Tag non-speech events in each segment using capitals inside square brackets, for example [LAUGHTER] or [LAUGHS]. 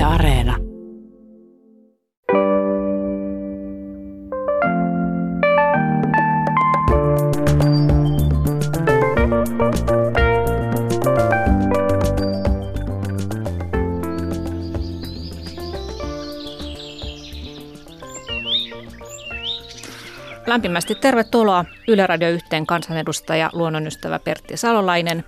Yle Areena. Lämpimästi tervetuloa Yle Radio yhteen kansanedustaja, luonnonystävä Pertti Salolainen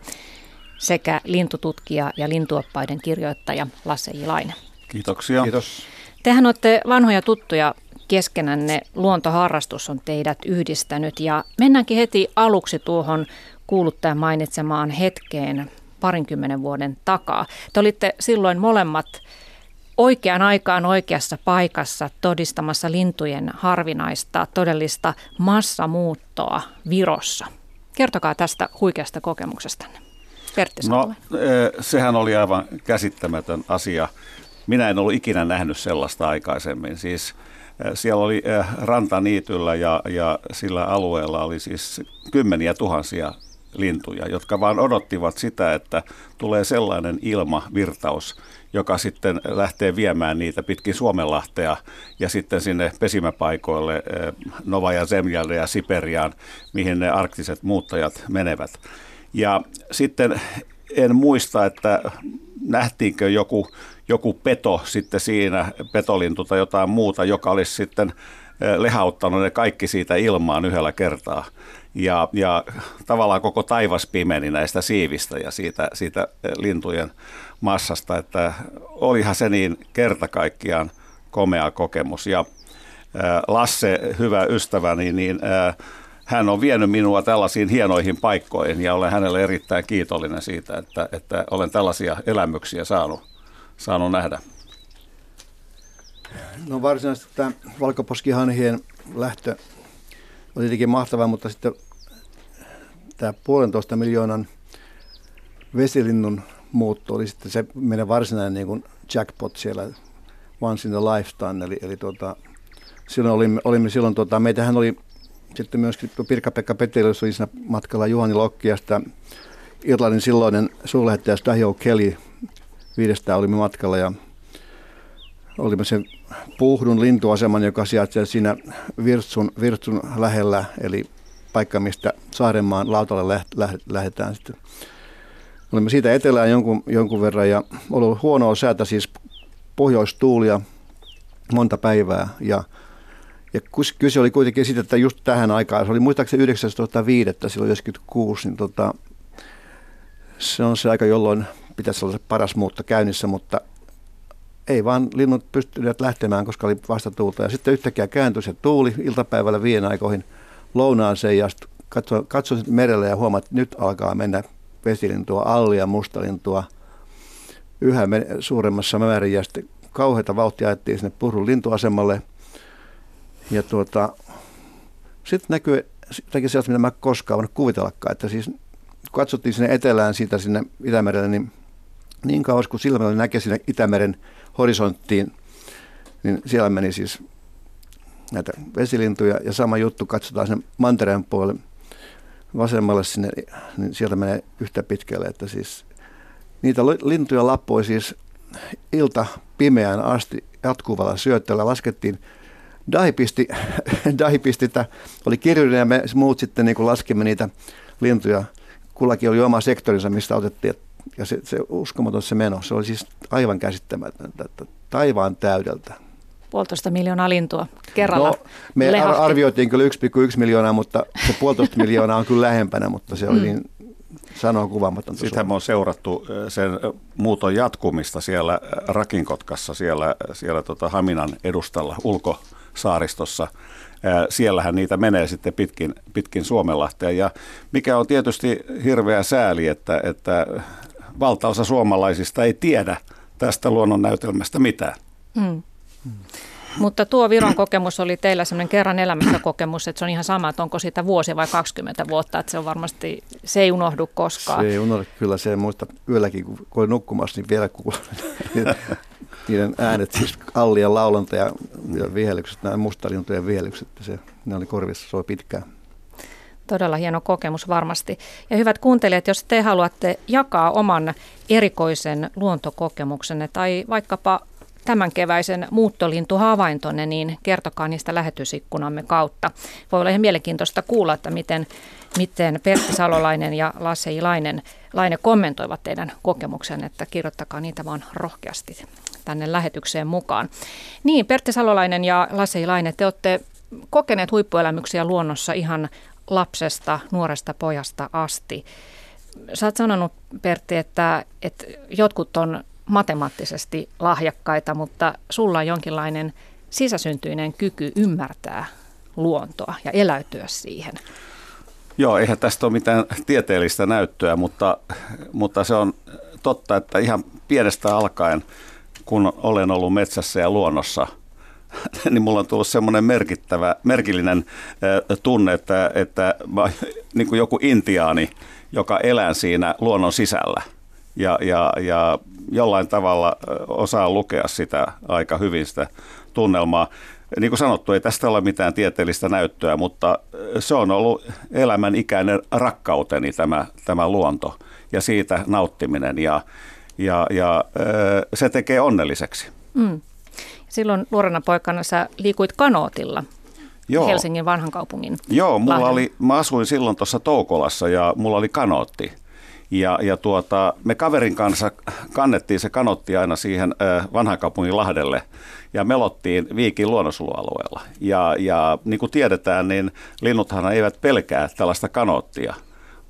sekä lintututkija ja lintuoppaiden kirjoittaja Lasse Jilainen. Kiitoksia. Kiitos. Tehän olette vanhoja tuttuja keskenänne. Luontoharrastus on teidät yhdistänyt ja mennäänkin heti aluksi tuohon kuuluttajan mainitsemaan hetkeen parinkymmenen vuoden takaa. Te olitte silloin molemmat oikeaan aikaan oikeassa paikassa todistamassa lintujen harvinaista todellista massamuuttoa Virossa. Kertokaa tästä huikeasta kokemuksestanne. Pertti No, sehän oli aivan käsittämätön asia. Minä en ollut ikinä nähnyt sellaista aikaisemmin. Siis siellä oli rantaniityllä ja, ja sillä alueella oli siis kymmeniä tuhansia lintuja, jotka vaan odottivat sitä, että tulee sellainen ilmavirtaus, joka sitten lähtee viemään niitä pitkin Suomenlahtea ja sitten sinne pesimäpaikoille Nova ja Zemljalle ja Siperiaan, mihin ne arktiset muuttajat menevät. Ja sitten en muista, että nähtiinkö joku, joku peto sitten siinä, petolintu tai jotain muuta, joka olisi sitten lehauttanut ne kaikki siitä ilmaan yhdellä kertaa. Ja, ja tavallaan koko taivas pimeni näistä siivistä ja siitä, siitä lintujen massasta, että olihan se niin kerta kaikkiaan komea kokemus. Ja Lasse, hyvä ystäväni, niin hän on vienyt minua tällaisiin hienoihin paikkoihin ja olen hänelle erittäin kiitollinen siitä, että, että olen tällaisia elämyksiä saanut, saanut nähdä. No varsinaisesti tämä valkoposkihanhien lähtö oli tietenkin mahtavaa, mutta sitten tämä puolentoista miljoonan vesilinnun muutto oli sitten se meidän varsinainen niin kuin jackpot siellä once in a lifetime. Eli, eli tuota, silloin olimme, olimme silloin, tuota, meitähän oli sitten myöskin Pirkka-Pekka Petelius oli siinä matkalla Juhani Lokkiasta, Irlannin silloinen suurlähettäjä Dahio Kelly, viidestä olimme matkalla ja olimme sen Puhdun lintuaseman, joka sijaitsee siinä Virtsun, Virtsun lähellä, eli paikka, mistä Saarenmaan lautalle lähdetään sitten. Olimme siitä etelään jonkun, jonkun verran ja oli huonoa säätä, siis pohjoistuulia monta päivää ja ja kyse oli kuitenkin siitä, että just tähän aikaan, se oli muistaakseni 19.5. silloin 96, niin tota, se on se aika, jolloin pitäisi olla se paras muutto käynnissä, mutta ei vaan linnut pystyneet lähtemään, koska oli vastatuulta. Ja sitten yhtäkkiä kääntyi se tuuli iltapäivällä viien aikoihin lounaaseen ja katsoin, katsoin merelle ja huomasin, että nyt alkaa mennä vesilintua, allia, mustalintua yhä suuremmassa määrin ja sitten kauheita vauhtia ajettiin sinne Purun lintuasemalle. Ja tuota, sitten näkyy jotakin sellaista, mitä mä koskaan voinut kuvitellakaan, että siis kun katsottiin sinne etelään siitä sinne Itämerelle, niin niin kauas kuin silmällä näkee sinne Itämeren horisonttiin, niin siellä meni siis näitä vesilintuja ja sama juttu katsotaan sen mantereen puolelle vasemmalle sinne, niin sieltä menee yhtä pitkälle, että siis niitä lintuja lappoi siis ilta pimeään asti jatkuvalla syöttöllä. Laskettiin Dahipisti, [LAUGHS] Dahipistitä oli kirjallinen ja me muut sitten niin laskimme niitä lintuja. Kullakin oli oma sektorinsa, mistä otettiin. Ja se, se uskomaton se meno, se oli siis aivan käsittämätöntä, että taivaan täydeltä. Puolitoista miljoonaa lintua kerralla no, Me lehahti. arvioitiin kyllä 1,1 miljoonaa, mutta se puolitoista miljoonaa on kyllä lähempänä, mutta se oli mm. niin sanoa kuvaamaton. Sitten me on seurattu sen muuton jatkumista siellä Rakinkotkassa, siellä, siellä tota Haminan edustalla ulkosaaristossa. Siellähän niitä menee sitten pitkin, pitkin Suomenlahtea. Ja mikä on tietysti hirveä sääli, että, että valtaosa suomalaisista ei tiedä tästä luonnonnäytelmästä mitään. Mm. Mutta tuo Viron kokemus oli teillä semmoinen kerran elämässä kokemus, että se on ihan sama, että onko siitä vuosi vai 20 vuotta, että se on varmasti, se ei unohdu koskaan. Se ei unohdu, kyllä se muista yölläkin, kun olin nukkumassa, niin vielä kuuluu [LAUGHS] niiden äänet, siis allien laulanta ja, ja vihelykset, nämä mustalintujen vihelykset, se, ne oli korvissa, se oli pitkään. Todella hieno kokemus varmasti. Ja hyvät kuuntelijat, jos te haluatte jakaa oman erikoisen luontokokemuksenne tai vaikkapa tämän keväisen muuttolintuhavaintonne, niin kertokaa niistä lähetysikkunamme kautta. Voi olla ihan mielenkiintoista kuulla, että miten, miten Pertti Salolainen ja Lasse Ilainen Laine kommentoivat teidän kokemuksen, että kirjoittakaa niitä vaan rohkeasti tänne lähetykseen mukaan. Niin, Pertti Salolainen ja Lasse Ilainen, te olette kokeneet huippuelämyksiä luonnossa ihan lapsesta, nuoresta pojasta asti. Sä oot sanonut, Pertti, että, että jotkut on matemaattisesti lahjakkaita, mutta sulla on jonkinlainen sisäsyntyinen kyky ymmärtää luontoa ja eläytyä siihen. Joo, eihän tästä ole mitään tieteellistä näyttöä, mutta, mutta se on totta, että ihan pienestä alkaen, kun olen ollut metsässä ja luonnossa, [LAUGHS] niin mulla on tullut semmoinen merkittävä, merkillinen tunne, että, että mä [LAUGHS] niin kuin joku intiaani, joka elää siinä luonnon sisällä ja, ja, ja jollain tavalla osaa lukea sitä aika hyvin sitä tunnelmaa. Niin kuin sanottu, ei tästä ole mitään tieteellistä näyttöä, mutta se on ollut elämän ikäinen rakkauteni tämä, tämä luonto ja siitä nauttiminen ja, ja, ja se tekee onnelliseksi. Mm. Silloin nuorena poikana sä liikuit kanootilla Joo. Helsingin vanhan kaupungin Joo, mulla oli, mä asuin silloin tuossa Toukolassa ja mulla oli kanootti. Ja, ja tuota, me kaverin kanssa kannettiin se kanotti aina siihen vanhan kaupungin Lahdelle ja melottiin Viikin luonnonsulualueella. Ja, ja niin kuin tiedetään, niin linnuthan eivät pelkää tällaista kanottia,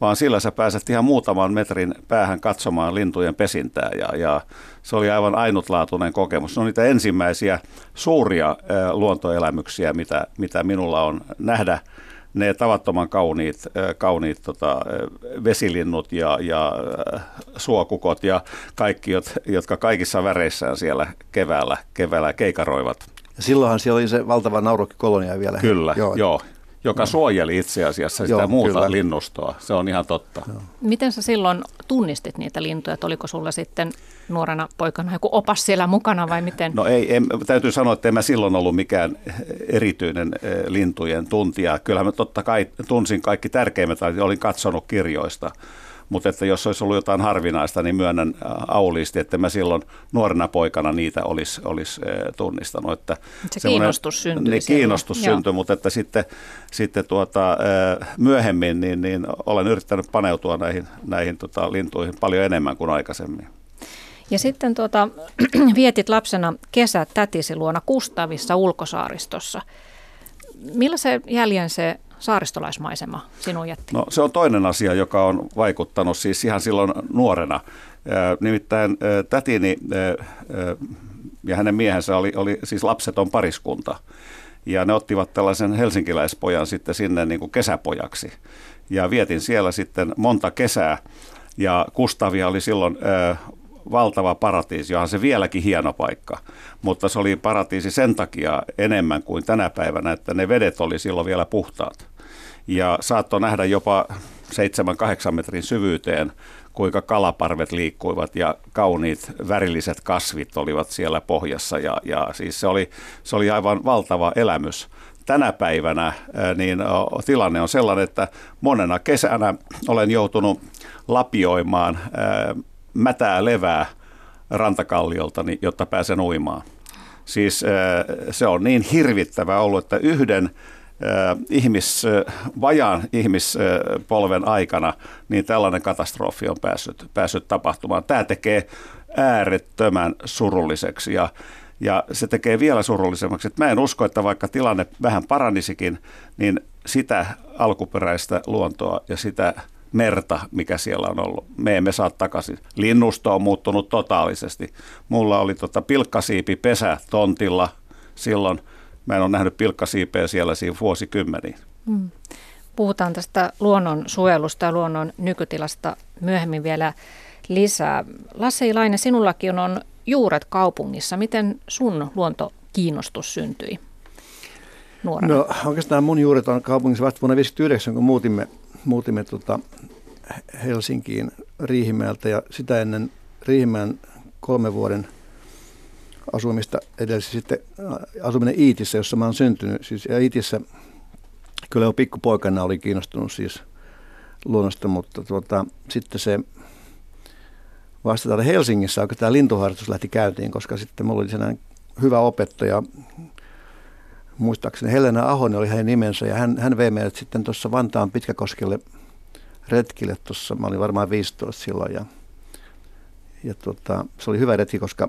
vaan sillä sä pääset ihan muutaman metrin päähän katsomaan lintujen pesintää ja, ja se oli aivan ainutlaatuinen kokemus. On niitä ensimmäisiä suuria luontoelämyksiä, mitä, mitä minulla on nähdä ne tavattoman kauniit, kauniit tota, vesilinnut ja, ja suokukot ja kaikki, jotka kaikissa väreissään siellä keväällä, keväällä keikaroivat. Ja silloinhan siellä oli se valtava naurukkikolonia vielä. Kyllä, joo. joo joka suojeli itse asiassa sitä Joo, muuta kyllä. linnustoa. Se on ihan totta. Joo. Miten sä silloin tunnistit niitä lintuja? Että oliko sulla sitten nuorena poikana joku opas siellä mukana vai miten? No ei, en, täytyy sanoa, että en mä silloin ollut mikään erityinen eh, lintujen tuntija. Kyllähän mä totta kai tunsin kaikki tärkeimmät, olin katsonut kirjoista mutta että jos olisi ollut jotain harvinaista, niin myönnän auliisti, että mä silloin nuorena poikana niitä olisi, olisi tunnistanut. Että se kiinnostus syntyi. Niin, kiinnostus syntyi, mutta että sitten, sitten tuota, myöhemmin niin, niin olen yrittänyt paneutua näihin, näihin tota, lintuihin paljon enemmän kuin aikaisemmin. Ja sitten tuota, [CLEARS THROAT] vietit lapsena kesät tätisi luona Kustavissa ulkosaaristossa. Millaisen jäljen se saaristolaismaisema sinun jätti? No se on toinen asia, joka on vaikuttanut siis ihan silloin nuorena. Nimittäin tätini ja hänen miehensä oli, oli siis lapseton pariskunta. Ja ne ottivat tällaisen helsinkiläispojan sitten sinne niin kuin kesäpojaksi. Ja vietin siellä sitten monta kesää. Ja Kustavia oli silloin valtava paratiisi, johon se vieläkin hieno paikka. Mutta se oli paratiisi sen takia enemmän kuin tänä päivänä, että ne vedet oli silloin vielä puhtaat ja saattoi nähdä jopa 7-8 metrin syvyyteen, kuinka kalaparvet liikkuivat ja kauniit värilliset kasvit olivat siellä pohjassa ja, ja siis se oli, se oli aivan valtava elämys. Tänä päivänä niin tilanne on sellainen, että monena kesänä olen joutunut lapioimaan mätää levää rantakalliolta, jotta pääsen uimaan. Siis se on niin hirvittävä ollut, että yhden ihmis, vajaan ihmispolven aikana niin tällainen katastrofi on päässyt, päässyt tapahtumaan. Tämä tekee äärettömän surulliseksi ja, ja se tekee vielä surullisemmaksi. Mä en usko, että vaikka tilanne vähän paranisikin, niin sitä alkuperäistä luontoa ja sitä merta, mikä siellä on ollut. Me emme saa takaisin. Linnusto on muuttunut totaalisesti. Mulla oli tota pilkkasiipi pesä tontilla silloin – Mä en ole nähnyt pilkkasiipeä siellä siinä vuosikymmeniin. Mm. Puhutaan tästä luonnon suojelusta ja luonnon nykytilasta myöhemmin vielä lisää. Lasse Ilainen, sinullakin on juuret kaupungissa. Miten sun luontokiinnostus syntyi nuorena? No oikeastaan mun juuret on kaupungissa vasta vuonna 1959, kun muutimme, muutimme tota Helsinkiin Riihimäeltä ja sitä ennen Riihimäen kolme vuoden – asumista edelsi sitten äh, asuminen Iitissä, jossa mä oon syntynyt. Siis, ja Iitissä kyllä jo pikkupoikana oli kiinnostunut siis luonnosta, mutta tuota, sitten se vasta täällä Helsingissä, kun tämä lintuharrastus lähti käyntiin, koska sitten mulla oli sellainen hyvä opettaja, muistaakseni Helena Ahonen oli hänen nimensä, ja hän, hän vei meidät sitten tuossa Vantaan Pitkäkoskelle retkille tuossa, mä olin varmaan 15 silloin, ja, ja tota, se oli hyvä retki, koska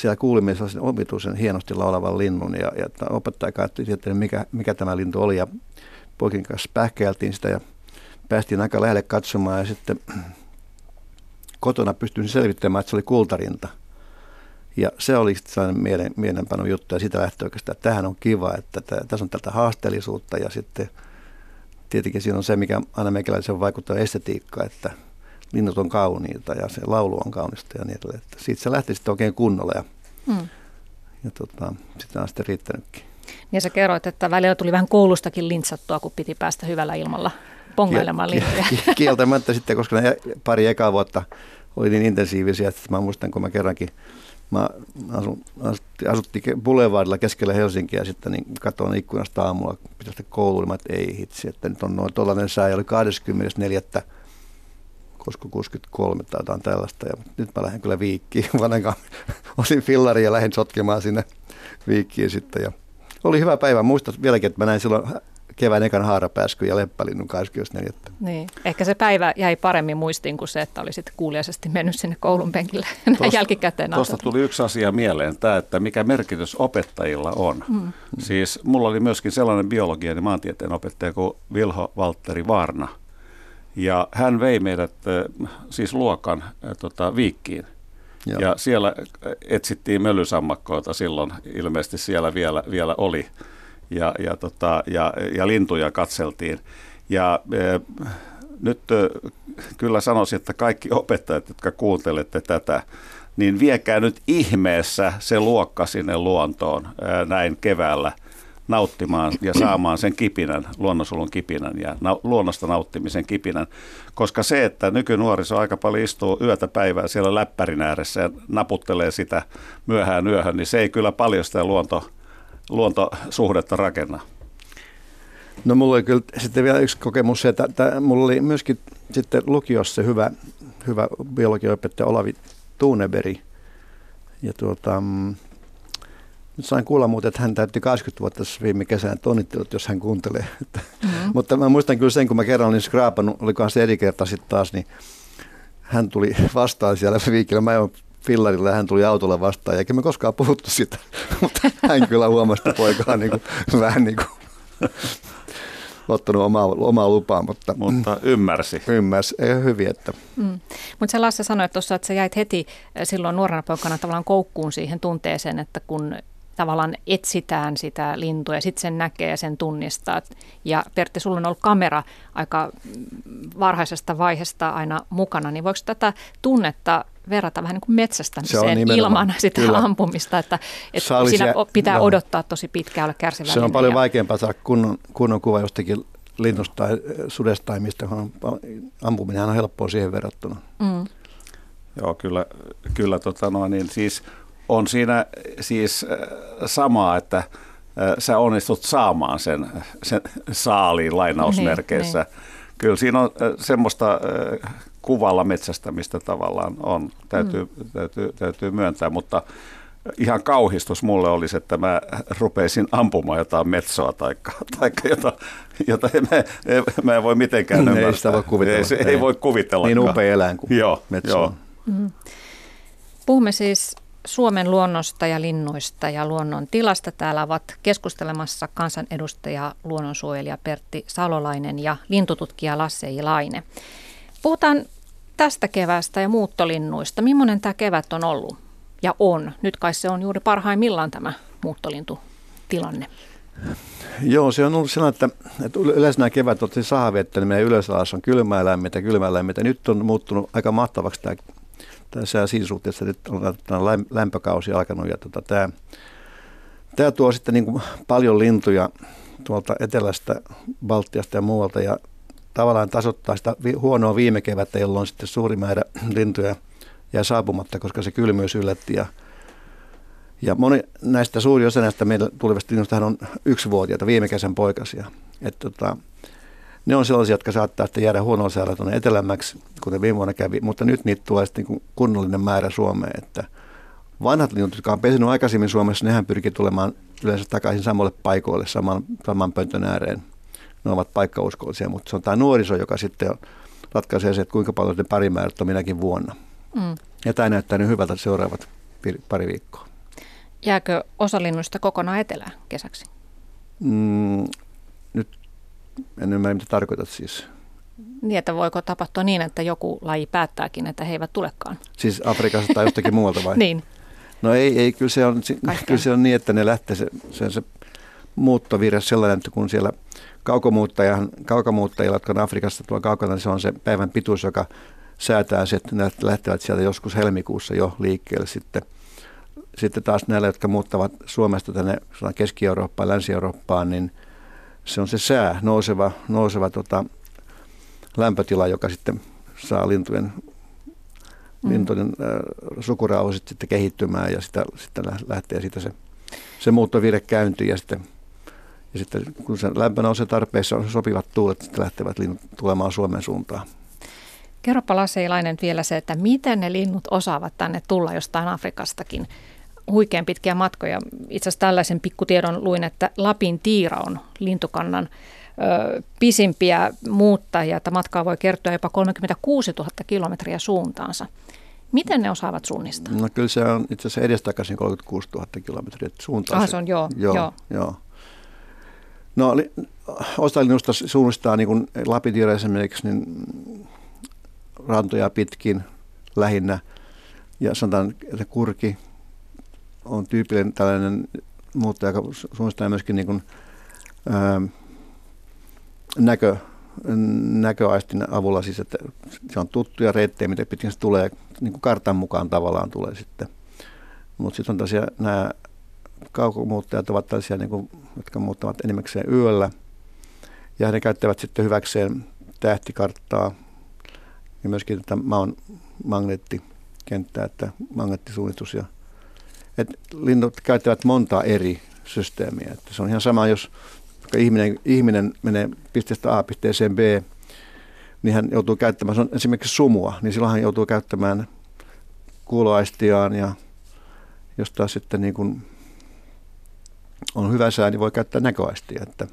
siellä kuulimme sellaisen omituisen hienosti laulavan linnun, ja, ja opettaja katsoi, että mikä, mikä tämä lintu oli, ja poikin kanssa pähkeiltiin sitä, ja päästiin aika lähelle katsomaan, ja sitten kotona pystyin selvittämään, että se oli kultarinta. Ja se oli sellainen mielen, mielenpano juttu ja sitä lähtee oikeastaan, että tähän on kiva, että tässä on tätä haasteellisuutta ja sitten tietenkin siinä on se, mikä aina meikäläisen vaikuttaa estetiikkaa, että linnut on kauniita ja se laulu on kaunista ja niin edelleen. Että siitä se lähti sitten oikein kunnolla ja, hmm. ja tota, sitä on sitten riittänytkin. Ja sä kerroit, että välillä tuli vähän koulustakin lintsattua, kun piti päästä hyvällä ilmalla pongailemaan lintuja. Kieltämättä sitten, koska ne pari ekaa vuotta oli niin intensiivisiä, että mä muistan, kun mä kerrankin Mä asun, asuttiin Boulevardilla keskellä Helsinkiä ja sitten niin katsoin ikkunasta aamulla, pitäisi kouluun, mä, että ei hitsi, että nyt on noin tollainen sää, ja oli 24 koska 63 tai jotain tällaista. Ja nyt mä lähden kyllä viikkiin. [LAUGHS] Vanhankaan osin fillari ja lähdin sotkemaan sinne viikkiin sitten. Ja oli hyvä päivä. Muistat vieläkin, että mä näin silloin kevään ekan haarapääskyn ja leppälinnun 24. Niin. Ehkä se päivä jäi paremmin muistiin kuin se, että olisit kuuliaisesti mennyt sinne koulun penkille [LAUGHS] näin jälkikäteen. Tuosta tuli yksi asia mieleen, tämä, että mikä merkitys opettajilla on. Mm. Siis mulla oli myöskin sellainen biologian ja maantieteen opettaja kuin Vilho Valtteri Varna. Ja hän vei meidät siis luokan tota, viikkiin. Joo. Ja siellä etsittiin mölysammakkoita silloin, ilmeisesti siellä vielä, vielä oli ja, ja, tota, ja, ja lintuja katseltiin. Ja e, nyt e, kyllä sanoisin, että kaikki opettajat, jotka kuuntelette tätä, niin viekää nyt ihmeessä se luokka sinne luontoon e, näin keväällä nauttimaan ja saamaan sen kipinän, luonnonsulun kipinän ja na- luonnosta nauttimisen kipinän. Koska se, että nykynuoriso aika paljon istuu yötä päivää siellä läppärin ääressä ja naputtelee sitä myöhään yöhön, niin se ei kyllä paljon sitä luonto, luontosuhdetta rakenna? No mulla oli kyllä sitten vielä yksi kokemus, että, että mulla oli myöskin sitten lukiossa hyvä, hyvä biologiopettaja Olavi Tuuneberi. Ja tuota, mm, nyt sain kuulla muuten, että hän täytti 20 vuotta viime kesänä, onnittelut, jos hän kuuntelee. Mm-hmm. Mutta mä muistan kyllä sen, kun mä kerran olin skraapannut, olikohan se eri kerta sitten taas, niin hän tuli vastaan siellä viikillä. Mä fillarilla ja hän tuli autolla vastaan, eikä me koskaan puhuttu sitä, [LAUGHS] mutta hän kyllä huomasi, että poika on niin kuin, vähän niin kuin [LAUGHS] ottanut omaa, omaa lupaa, mutta, mutta ymmärsi. Ymmärsi, ei hyvin. Että. Mm. Mutta se Lasse sanoi tuossa, että sä jäit heti silloin nuorena poikana tavallaan koukkuun siihen tunteeseen, että kun tavallaan etsitään sitä lintua ja sitten sen näkee ja sen tunnistaa. Ja Pertti, sulla on ollut kamera aika varhaisesta vaiheesta aina mukana, niin voiko tätä tunnetta verrata vähän niin kuin metsästämiseen ilman sitä Kyllä. ampumista, että, että siinä se, pitää no. odottaa tosi pitkään olla kärsivällinen. Se on paljon vaikeampaa saada kunnon, kunnon kuva jostakin linnusta tai sudesta tai mistä ampuminen on helppoa siihen verrattuna. Mm. Joo, kyllä, kyllä tota no, niin siis on siinä siis äh, samaa, että äh, sä onnistut saamaan sen, sen saaliin lainausmerkeissä. Niin, niin. Kyllä siinä on äh, semmoista kuvalla metsästämistä tavallaan on, täytyy, mm. täytyy, täytyy myöntää, mutta ihan kauhistus mulle olisi, että mä rupeisin ampumaan jotain metsoa tai jota, jota mä, mä en voi mitenkään ymmärtää. Ei sitä voi kuvitella. Ei, se, ei, ei voi kuvitella. Niin upea eläin kuin joo, metso joo. Mm. Puhumme siis Suomen luonnosta ja linnuista ja luonnon tilasta. Täällä ovat keskustelemassa kansanedustaja luonnonsuojelija Pertti Salolainen ja lintututkija Lasse Ilaine. Puhutaan tästä kevästä ja muuttolinnuista. Millainen tämä kevät on ollut ja on? Nyt kai se on juuri parhaimmillaan tämä muuttolintutilanne. Joo, se on ollut sellainen, että, että yleensä nämä kevät on sahavettä, niin meidän yleisalassa on kylmää lämmintä, kylmää lämmintä. Nyt on muuttunut aika mahtavaksi tämä, tämä sää siinä suhteessa, että nyt on tämä lämpökausi alkanut ja tota, tämä, tämä tuo sitten niin kuin paljon lintuja tuolta etelästä, Baltiasta ja muualta ja tavallaan tasoittaa sitä huonoa viime kevättä, jolloin sitten suuri määrä [CLEARS THROAT] lintuja jää saapumatta, koska se kylmyys yllätti. Ja, ja moni näistä, suuri osa näistä meidän tulevista linnuista on yksivuotiaita, viime kesän poikasia. Et tota, ne on sellaisia, jotka saattaa sitten jäädä huonolla säällä tuonne etelämmäksi, kuten viime vuonna kävi, mutta nyt niitä tulee sitten niin kunnollinen määrä Suomeen, että vanhat linnut, jotka on pesinyt aikaisemmin Suomessa, nehän pyrkii tulemaan yleensä takaisin samalle paikoille, saman, saman pöntön ääreen. Ne ovat paikkauskollisia, mutta se on tämä nuoriso, joka sitten ratkaisee se, että kuinka paljon ne parimäärät on minäkin vuonna. Mm. Ja tämä näyttää nyt hyvältä seuraavat pari viikkoa. Jääkö osa linnuista kokonaan etelään kesäksi? Mm, en ymmärrä, mitä tarkoitat siis. Niin, että voiko tapahtua niin, että joku laji päättääkin, että he eivät tulekaan? Siis Afrikasta tai jostakin muualta vai? [LAUGHS] niin. No ei, ei kyllä, se on, kyllä se on niin, että ne lähtee se, se, se muuttovire sellainen, että kun siellä kaukomuuttajilla, jotka on Afrikasta tuolla kaukana, niin se on se päivän pituus, joka säätää se, että ne lähtevät sieltä joskus helmikuussa jo liikkeelle sitten. Sitten taas näillä, jotka muuttavat Suomesta tänne Keski-Eurooppaan, Länsi-Eurooppaan, niin se on se sää, nouseva, nouseva tota, lämpötila, joka sitten saa lintujen, mm. lintujen äh, sukurauhasit sitten kehittymään ja sitä, sitten lähtee siitä se, se muuttuvire käyntiin ja sitten ja sitten kun se lämpö nousee tarpeessa, on sopivat tuulet, sitten lähtevät linnut tulemaan Suomen suuntaan. Kerropa Laseilainen vielä se, että miten ne linnut osaavat tänne tulla jostain Afrikastakin. Huikean pitkiä matkoja. Itse asiassa tällaisen pikkutiedon luin, että Lapin tiira on lintukannan ö, pisimpiä muuttajia, että matkaa voi kertoa jopa 36 000 kilometriä suuntaansa. Miten ne osaavat suunnistaa? No kyllä se on itse asiassa edestakaisin 36 000 kilometriä suuntaan. Ah, se on joo. Joo, joo. joo. No osa linnusta suunnistaa niin kuin lapitiira esimerkiksi niin rantoja pitkin lähinnä. Ja sanotaan, että kurki on tyypillinen tällainen muuttaja, joka suunnistaa myöskin niin kuin, ää, näkö, näköaistin avulla, siis että se on tuttuja reittejä, miten pitkin se tulee, niin kuin kartan mukaan tavallaan tulee sitten. Mutta sitten on tosiaan nämä kaukomuuttajat ovat tällaisia, niin kuin, jotka muuttavat enimmäkseen yöllä. Ja ne käyttävät sitten hyväkseen tähtikarttaa ja myöskin tätä maun magneettikenttää, että magneettisuunnitus. Ja, että linnut käyttävät monta eri systeemiä. Että se on ihan sama, jos ihminen, ihminen menee pisteestä A pisteeseen B, niin hän joutuu käyttämään, se on esimerkiksi sumua, niin silloin hän joutuu käyttämään kuuloaistiaan ja jos taas sitten niin kuin on hyvä sää, niin voi käyttää näköaistia. Että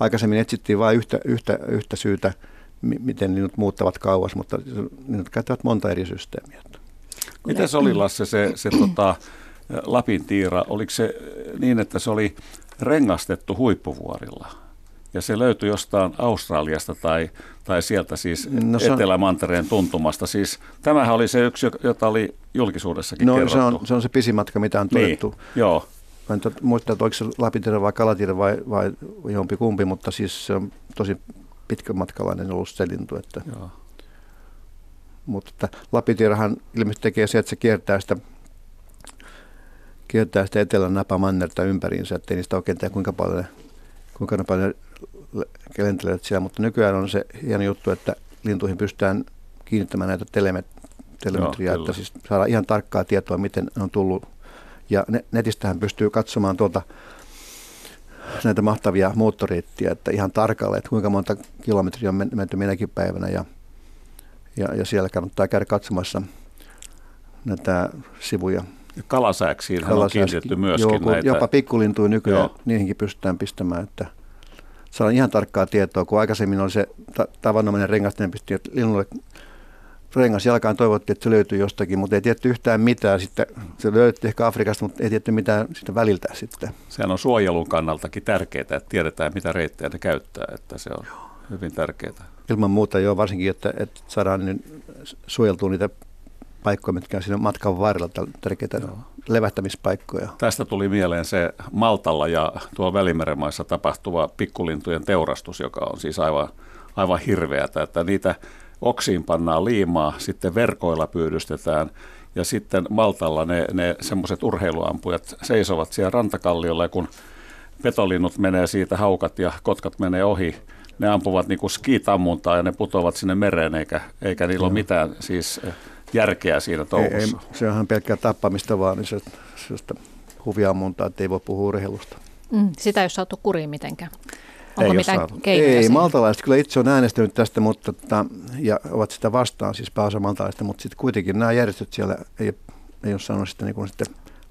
aikaisemmin etsittiin vain yhtä, yhtä, yhtä syytä, miten linnut muuttavat kauas, mutta linnut käyttävät monta eri systeemiä. Miten se oli Lasse se, se tota, Lapin tiira? Oliko se niin, että se oli rengastettu huippuvuorilla? Ja se löytyi jostain Australiasta tai, tai sieltä siis no on, Etelämantereen tuntumasta. Siis tämähän oli se yksi, jota oli julkisuudessakin no, kerrottu. Se on, se on se pisimatka, mitä on niin, todettu. Niin, joo. Mä en muista, että oliko se Lapintietä vai Kalatiede vai, vai jompi kumpi, mutta siis se on tosi pitkämatkalainen ollut se lintu. Että, Joo. Mutta että Lapintierähän ilmeisesti tekee se, että se kiertää sitä, kiertää sitä etelän napamannerta ympäriinsä, ettei niistä oikein tiedä kuinka paljon, kuinka paljon lentelevät siellä. Mutta nykyään on se hieno juttu, että lintuihin pystytään kiinnittämään näitä telemet, telemetriaa, että siis saadaan ihan tarkkaa tietoa, miten on tullut ja netistähän pystyy katsomaan tuolta näitä mahtavia moottoreittiä, että ihan tarkalleen, että kuinka monta kilometriä on menty minäkin päivänä ja, ja, ja siellä kannattaa käydä katsomassa näitä sivuja. Kalasääksiin on kiinnitetty myöskin joo, näitä. Jopa pikkulintuja nykyään, joo. niihinkin pystytään pistämään, että saadaan ihan tarkkaa tietoa, kun aikaisemmin oli se ta- tavanomainen rengastainen pisti linnulle rengas jalkaan toivottiin, että se löytyy jostakin, mutta ei tietty yhtään mitään. Sitten se löytyy ehkä Afrikasta, mutta ei tietty mitään sitä väliltä sitten. Sehän on suojelun kannaltakin tärkeää, että tiedetään mitä reittejä ne käyttää, että se on hyvin tärkeää. Ilman muuta jo varsinkin, että, että saadaan niin suojeltua niitä paikkoja, mitkä on siinä matkan varrella tärkeitä Joo. levähtämispaikkoja. Tästä tuli mieleen se Maltalla ja tuo Välimeren maissa tapahtuva pikkulintujen teurastus, joka on siis aivan, aivan hirveätä, että niitä oksiin pannaan liimaa, sitten verkoilla pyydystetään ja sitten Maltalla ne, ne semmoiset urheiluampujat seisovat siellä rantakalliolla ja kun petolinnut menee siitä, haukat ja kotkat menee ohi, ne ampuvat niin kuin skiitammuntaa ja ne putoavat sinne mereen eikä, eikä niillä ole mitään siis järkeä siinä touhussa. Ei, ei, se onhan pelkkää tappamista vaan, niin se, se huviammuntaa, että ei voi puhua urheilusta. Mm, sitä ei ole saatu kuriin mitenkään. Onko Ei mitään keinoja Ei, siihen? maltalaiset kyllä itse on äänestänyt tästä, mutta tota, ja ovat sitä vastaan, siis pääosa maltalaista, mutta sitten kuitenkin nämä järjestöt siellä ei, ei ole saanut sitä niin kuin sitten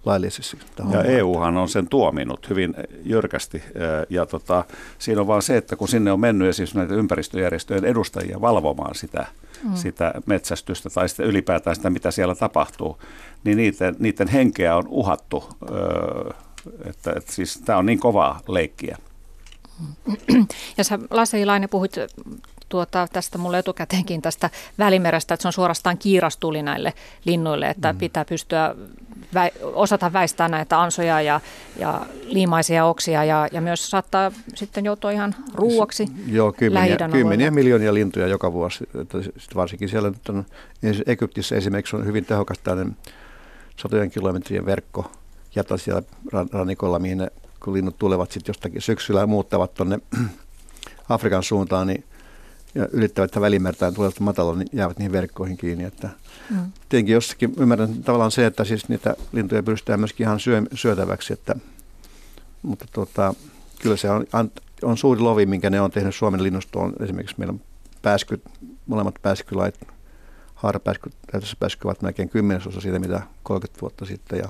laillisesti. sitä Ja hommaa. EUhan on sen tuominut hyvin jyrkästi. Ja tota, siinä on vaan se, että kun sinne on mennyt esimerkiksi näitä ympäristöjärjestöjen edustajia valvomaan sitä, mm. sitä metsästystä tai sitten ylipäätään sitä, mitä siellä tapahtuu, niin niiden, niiden henkeä on uhattu. Että, että siis tämä on niin kovaa leikkiä. Ja sä Lasse Ilainen puhuit tuota, tästä mulle etukäteenkin tästä välimerestä, että se on suorastaan kiirastuli näille linnuille, että mm. pitää pystyä vä- osata väistää näitä ansoja ja, ja liimaisia oksia ja, ja myös saattaa sitten joutua ihan ruuaksi Joo, kymmeniä, kymmeniä miljoonia lintuja joka vuosi. Että sit varsinkin siellä nyt on, Egyptissä esimerkiksi on hyvin tehokas tällainen satojen kilometrien verkko jätä siellä ran- rannikolla, mihin ne, kun linnut tulevat sitten jostakin syksyllä ja muuttavat tuonne [CLEARS THROAT] Afrikan suuntaan, niin ja ylittävät ja tulevat matalla, niin jäävät niihin verkkoihin kiinni. Että Mm. Tietenkin jossakin ymmärrän tavallaan se, että siis niitä lintuja pystytään myöskin ihan syö, syötäväksi, että, mutta tota, kyllä se on, on suuri lovi, minkä ne on tehnyt Suomen linnustoon. Esimerkiksi meillä on pääskyt, molemmat pääskylait, haarapääskyt, pääsky ovat melkein kymmenesosa siitä, mitä 30 vuotta sitten. Ja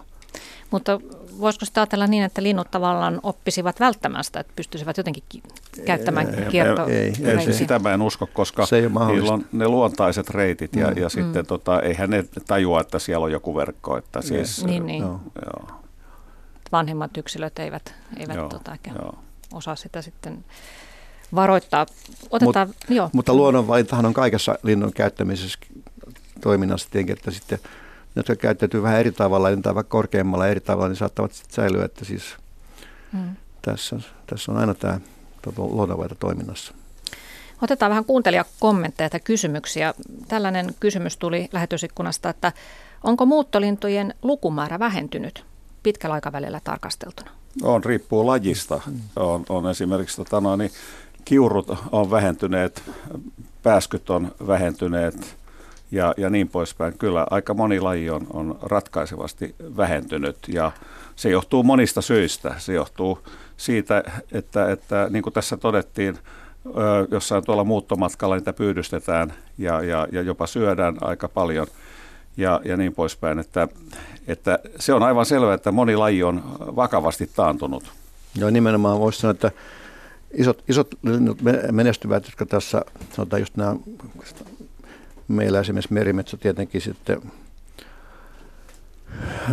Mutta voisiko sitä ajatella niin, että linnut tavallaan oppisivat välttämään sitä, että pystyisivät jotenkin ki- käyttämään Ei, kierto ei, ei, Ei, reikiä? sitä mä en usko, koska Se ei niillä on ne luontaiset reitit ja, Mm. ja sitten tota, eihän ne tajua, että siellä on joku verkko. Että siis, Niin, niin. Joo. Joo, Vanhemmat yksilöt eivät, eivät joo, tota, ehkä joo. osaa sitä sitten varoittaa. Otetaan, Mut, joo. Mutta luonnonvalintahan on kaikessa linnun käyttämisessä toiminnassa tietenkin, että sitten jotka käyttäytyy vähän eri tavalla, niin tai vaikka korkeammalla eri tavalla, niin saattavat sitten säilyä, että siis Mm. tässä, tässä on aina tämä tota, luonnonvalinta toiminnassa. Otetaan vähän kuuntelijakommentteja tai kysymyksiä. Tällainen kysymys tuli lähetysikkunasta, että onko muuttolintujen lukumäärä vähentynyt pitkällä aikavälillä tarkasteltuna? On, riippuu lajista. On, on esimerkiksi tota, no, niin, kiurut on vähentyneet, pääskyt on vähentyneet ja, ja niin poispäin. Kyllä aika moni laji on, on ratkaisevasti vähentynyt ja se johtuu monista syistä. Se johtuu siitä, että, että niin kuin tässä todettiin, jossain tuolla muuttomatkalla niitä pyydystetään ja, ja, ja jopa syödään aika paljon ja, ja niin poispäin. Että, että se on aivan selvää, että moni laji on vakavasti taantunut. Joo, nimenomaan voisi sanoa, että isot, isot menestyvät, jotka tässä, sanotaan just nämä, meillä esimerkiksi merimetsä tietenkin sitten,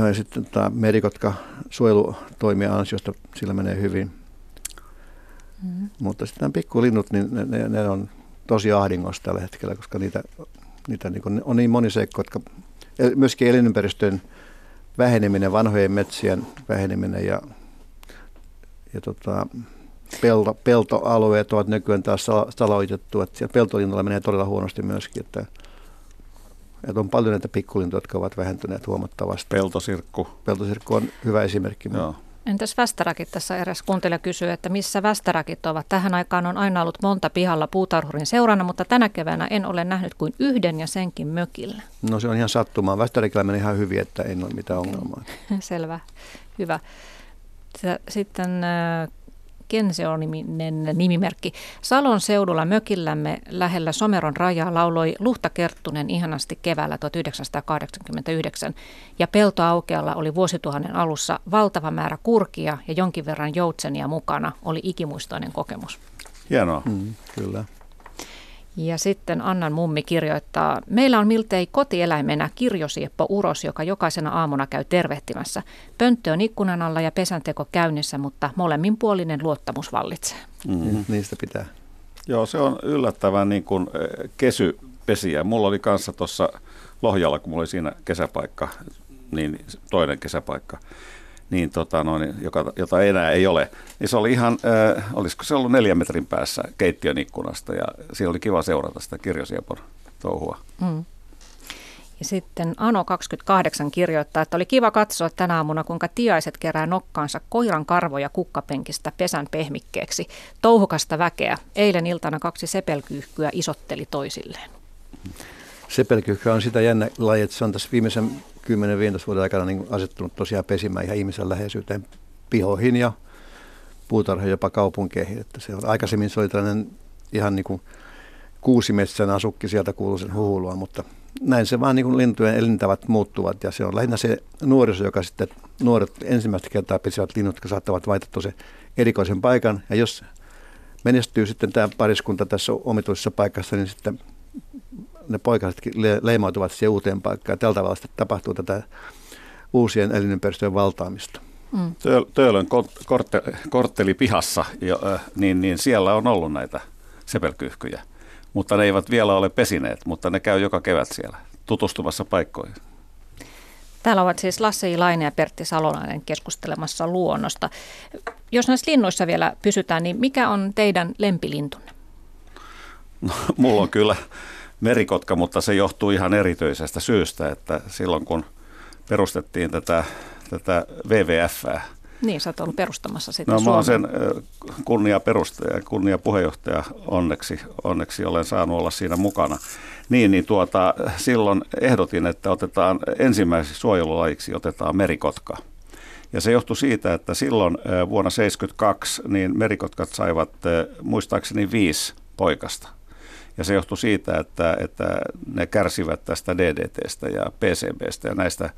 ja sitten tämä merikotka suojelutoimia ansiosta, sillä menee hyvin. Mm. Mutta sitten nämä pikkulinnut, niin ne, ne, ne on tosi ahdingossa tällä hetkellä, koska niitä, niitä niin kuin, on niin moni seikko, jotka myöskin elinympäristön väheneminen, vanhojen metsien väheneminen ja, ja tota, pelto, peltoalueet ovat nykyään taas saloitettu, että siellä menee todella huonosti myöskin, että, että on paljon näitä pikkulintuja, jotka ovat vähentyneet huomattavasti. Peltosirkku. Peltosirkku on hyvä esimerkki. Joo. Entäs västärakit? Tässä eräs kuuntelija kysyy, että missä västärakit ovat. Tähän aikaan on aina ollut monta pihalla puutarhurin seurana, mutta tänä keväänä en ole nähnyt kuin yhden ja senkin mökillä. No se on ihan sattumaa. Västärikillä meni ihan hyvin, että ei ole mitään ongelmaa. [LAUGHS] Selvä, hyvä. Sitten äh, Kense on niminen nimimerkki. Salon seudulla mökillämme lähellä Someron rajaa lauloi Luhta Kerttunen ihanasti keväällä 1989. Ja peltoaukealla oli vuosituhannen alussa valtava määrä kurkia ja jonkin verran joutsenia mukana. Oli ikimuistoinen kokemus. Hienoa. Mm, kyllä. Ja sitten Annan mummi kirjoittaa, meillä on miltei kotieläimenä kirjosieppo Uros, joka jokaisena aamuna käy tervehtimässä. Pönttö on ikkunan alla ja pesänteko käynnissä, mutta molemminpuolinen luottamus vallitsee. Mm-hmm. Niistä pitää. Joo, se on yllättävän niin kuin eh, kesypesiä. Mulla oli kanssa tuossa Lohjalla, kun mulla oli siinä kesäpaikka, niin toinen kesäpaikka, niin tota noin, joka, jota enää ei ole. Niin se oli ihan, äh, olisiko se ollut neljän metrin päässä keittiön ikkunasta ja siinä oli kiva seurata sitä kirjosiepon touhua. Mm. Ja sitten Ano28 kirjoittaa, että oli kiva katsoa tänä aamuna, kuinka tiaiset kerää nokkaansa koiran karvoja kukkapenkistä pesän pehmikkeeksi. Touhukasta väkeä. Eilen iltana kaksi sepelkyyhkyä isotteli toisilleen. Sepelkyhkä on sitä jännä laji, että se on tässä viimeisen 10-15 vuoden aikana niin asettunut tosiaan pesimään ihan ihmisen läheisyyteen pihoihin ja puutarhoja jopa kaupunkeihin. Että se on, aikaisemmin se oli tällainen ihan niin kuin kuusimetsän asukki, sieltä kuuluu sen huulua, mutta näin se vaan niin kuin lintujen elintavat muuttuvat ja se on lähinnä se nuoriso, joka sitten nuoret ensimmäistä kertaa pesivät linnut, jotka saattavat vaihtaa se erikoisen paikan ja jos menestyy sitten tämä pariskunta tässä omituisessa paikassa, niin sitten ne poikasetkin leimautuvat siihen uuteen paikkaan. Ja tällä tavalla sitten tapahtuu tätä uusien elinympäristöjen valtaamista. Mm. Töölön kortteli pihassa, niin, niin siellä on ollut näitä sepelkyyhkyjä, mutta ne eivät vielä ole pesineet, mutta ne käy joka kevät siellä tutustumassa paikkoihin. Täällä ovat siis Lasse Ilainen ja Pertti Salolainen keskustelemassa luonnosta. Jos näissä linnuissa vielä pysytään, niin mikä on teidän lempilintunne? No, [LAUGHS] mulla on kyllä merikotka, mutta se johtuu ihan erityisestä syystä, että silloin kun perustettiin tätä, tätä WWF, niin, sä oot ollut perustamassa sitä No mä oon sen kunnia perustaja, kunnia puheenjohtaja onneksi, onneksi olen saanut olla siinä mukana. Niin, niin tuota, silloin ehdotin, että otetaan ensimmäiseksi suojelulajiksi otetaan merikotka. Ja se johtui siitä, että silloin vuonna 1972 niin merikotkat saivat muistaakseni viisi poikasta. Ja se johtui siitä, että, että ne kärsivät tästä DDTstä ja PCBstä ja näistä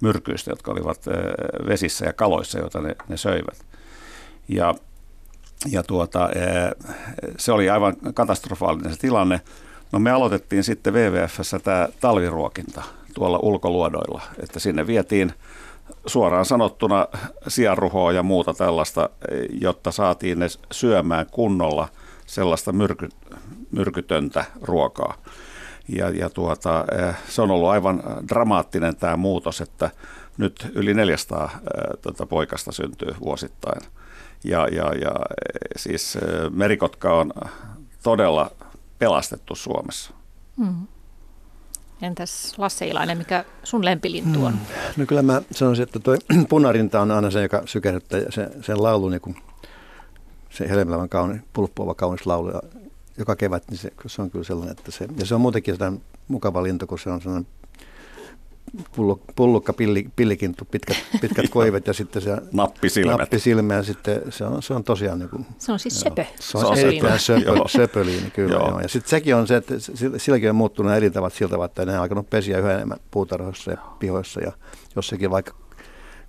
myrkyistä, jotka olivat vesissä ja kaloissa, joita ne, ne söivät. Ja, ja tuota, se oli aivan katastrofaalinen se tilanne. No me aloitettiin sitten WWFssä tämä talviruokinta tuolla ulkoluodoilla, että sinne vietiin suoraan sanottuna sianruhoa ja muuta tällaista, jotta saatiin ne syömään kunnolla sellaista myrky, myrkytöntä ruokaa. Ja, ja tuota, eh, se on ollut aivan dramaattinen tämä muutos, että nyt yli 400 äh, tota, poikasta syntyy vuosittain. Ja, ja, ja eh, siis merikotka on todella pelastettu Suomessa. Hmm. Entäs Lasse Ilainen, mikä sun lempilintu on? Hmm. No kyllä mä sanoisin, että tuo [CLEARS THROAT] punarinta on aina se, joka sykerryttää se, sen laulu, niin kuin se helmelevän kaunis, pulppuava kaunis laulu. Ja joka kevät, niin se, se on kyllä sellainen, että se, ja se on muutenkin sellainen mukava lintu, kun se on sellainen pullo, pullukka, pilli, pillikintu, pitkät, pitkät [LAUGHS] koivet ja sitten se nappisilmät. nappisilmä ja sitten se on, se on tosiaan niin kuin, Se on siis söpö. Se on erittäin söpö, söpöliini kyllä. Joo. Joo. Ja sitten sekin on se, että silläkin on muuttunut elintavat siltä tavalla, että ne on alkanut pesiä yhä enemmän puutarhoissa ja pihoissa ja jossakin vaikka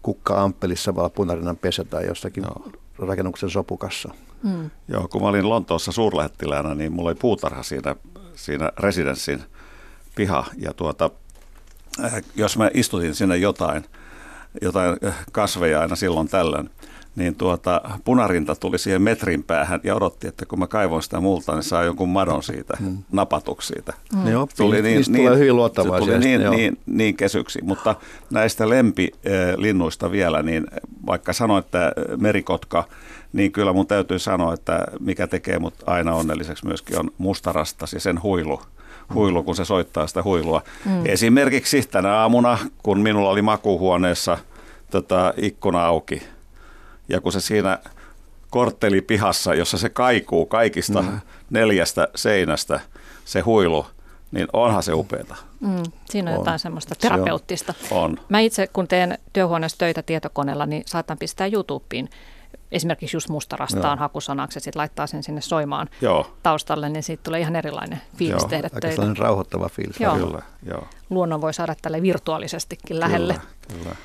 kukka-amppelissa vaan punarinnan pesä tai jossakin Joo. rakennuksen sopukassa. Mm. Joo, kun mä olin Lontoossa suurlähettiläänä, niin mulla oli puutarha siinä, siinä residenssin piha. Ja tuota, äh, jos mä istutin sinne jotain, jotain äh, kasveja aina silloin tällöin, niin tuota, punarinta tuli siihen metrin päähän ja odotti, että kun mä kaivoin sitä multa, niin saa jonkun madon siitä, mm. napatuksi siitä. Mm. Joo, tuli niin, niin, tulee hyvin luottavaisia. Tuli niin, niin, niin, niin kesyksi, mutta näistä lempilinnuista vielä, niin vaikka sanoin, että merikotka, niin kyllä mun täytyy sanoa, että mikä tekee mut aina onnelliseksi myöskin on mustarastas ja sen huilu huilu, kun se soittaa sitä huilua. Mm. Esimerkiksi tänä aamuna, kun minulla oli makuuhuoneessa tota, ikkuna auki, ja kun se siinä kortteli pihassa, jossa se kaikuu kaikista mm. neljästä seinästä, se huilu, niin onhan se upeata. Mm, siinä on, on jotain semmoista terapeuttista. Se on. Mä itse, kun teen työhuoneessa töitä tietokoneella, niin saatan pistää YouTubeen esimerkiksi just mustarastaan Joo. hakusanaksi ja sitten laittaa sen sinne soimaan Joo. taustalle, niin siitä tulee ihan erilainen fiilis Joo. tehdä Aika töitä. rauhoittava fiilis. Joo. Kyllä, Joo. Luonnon voi saada tälle virtuaalisestikin lähelle. Kyllä, kyllä.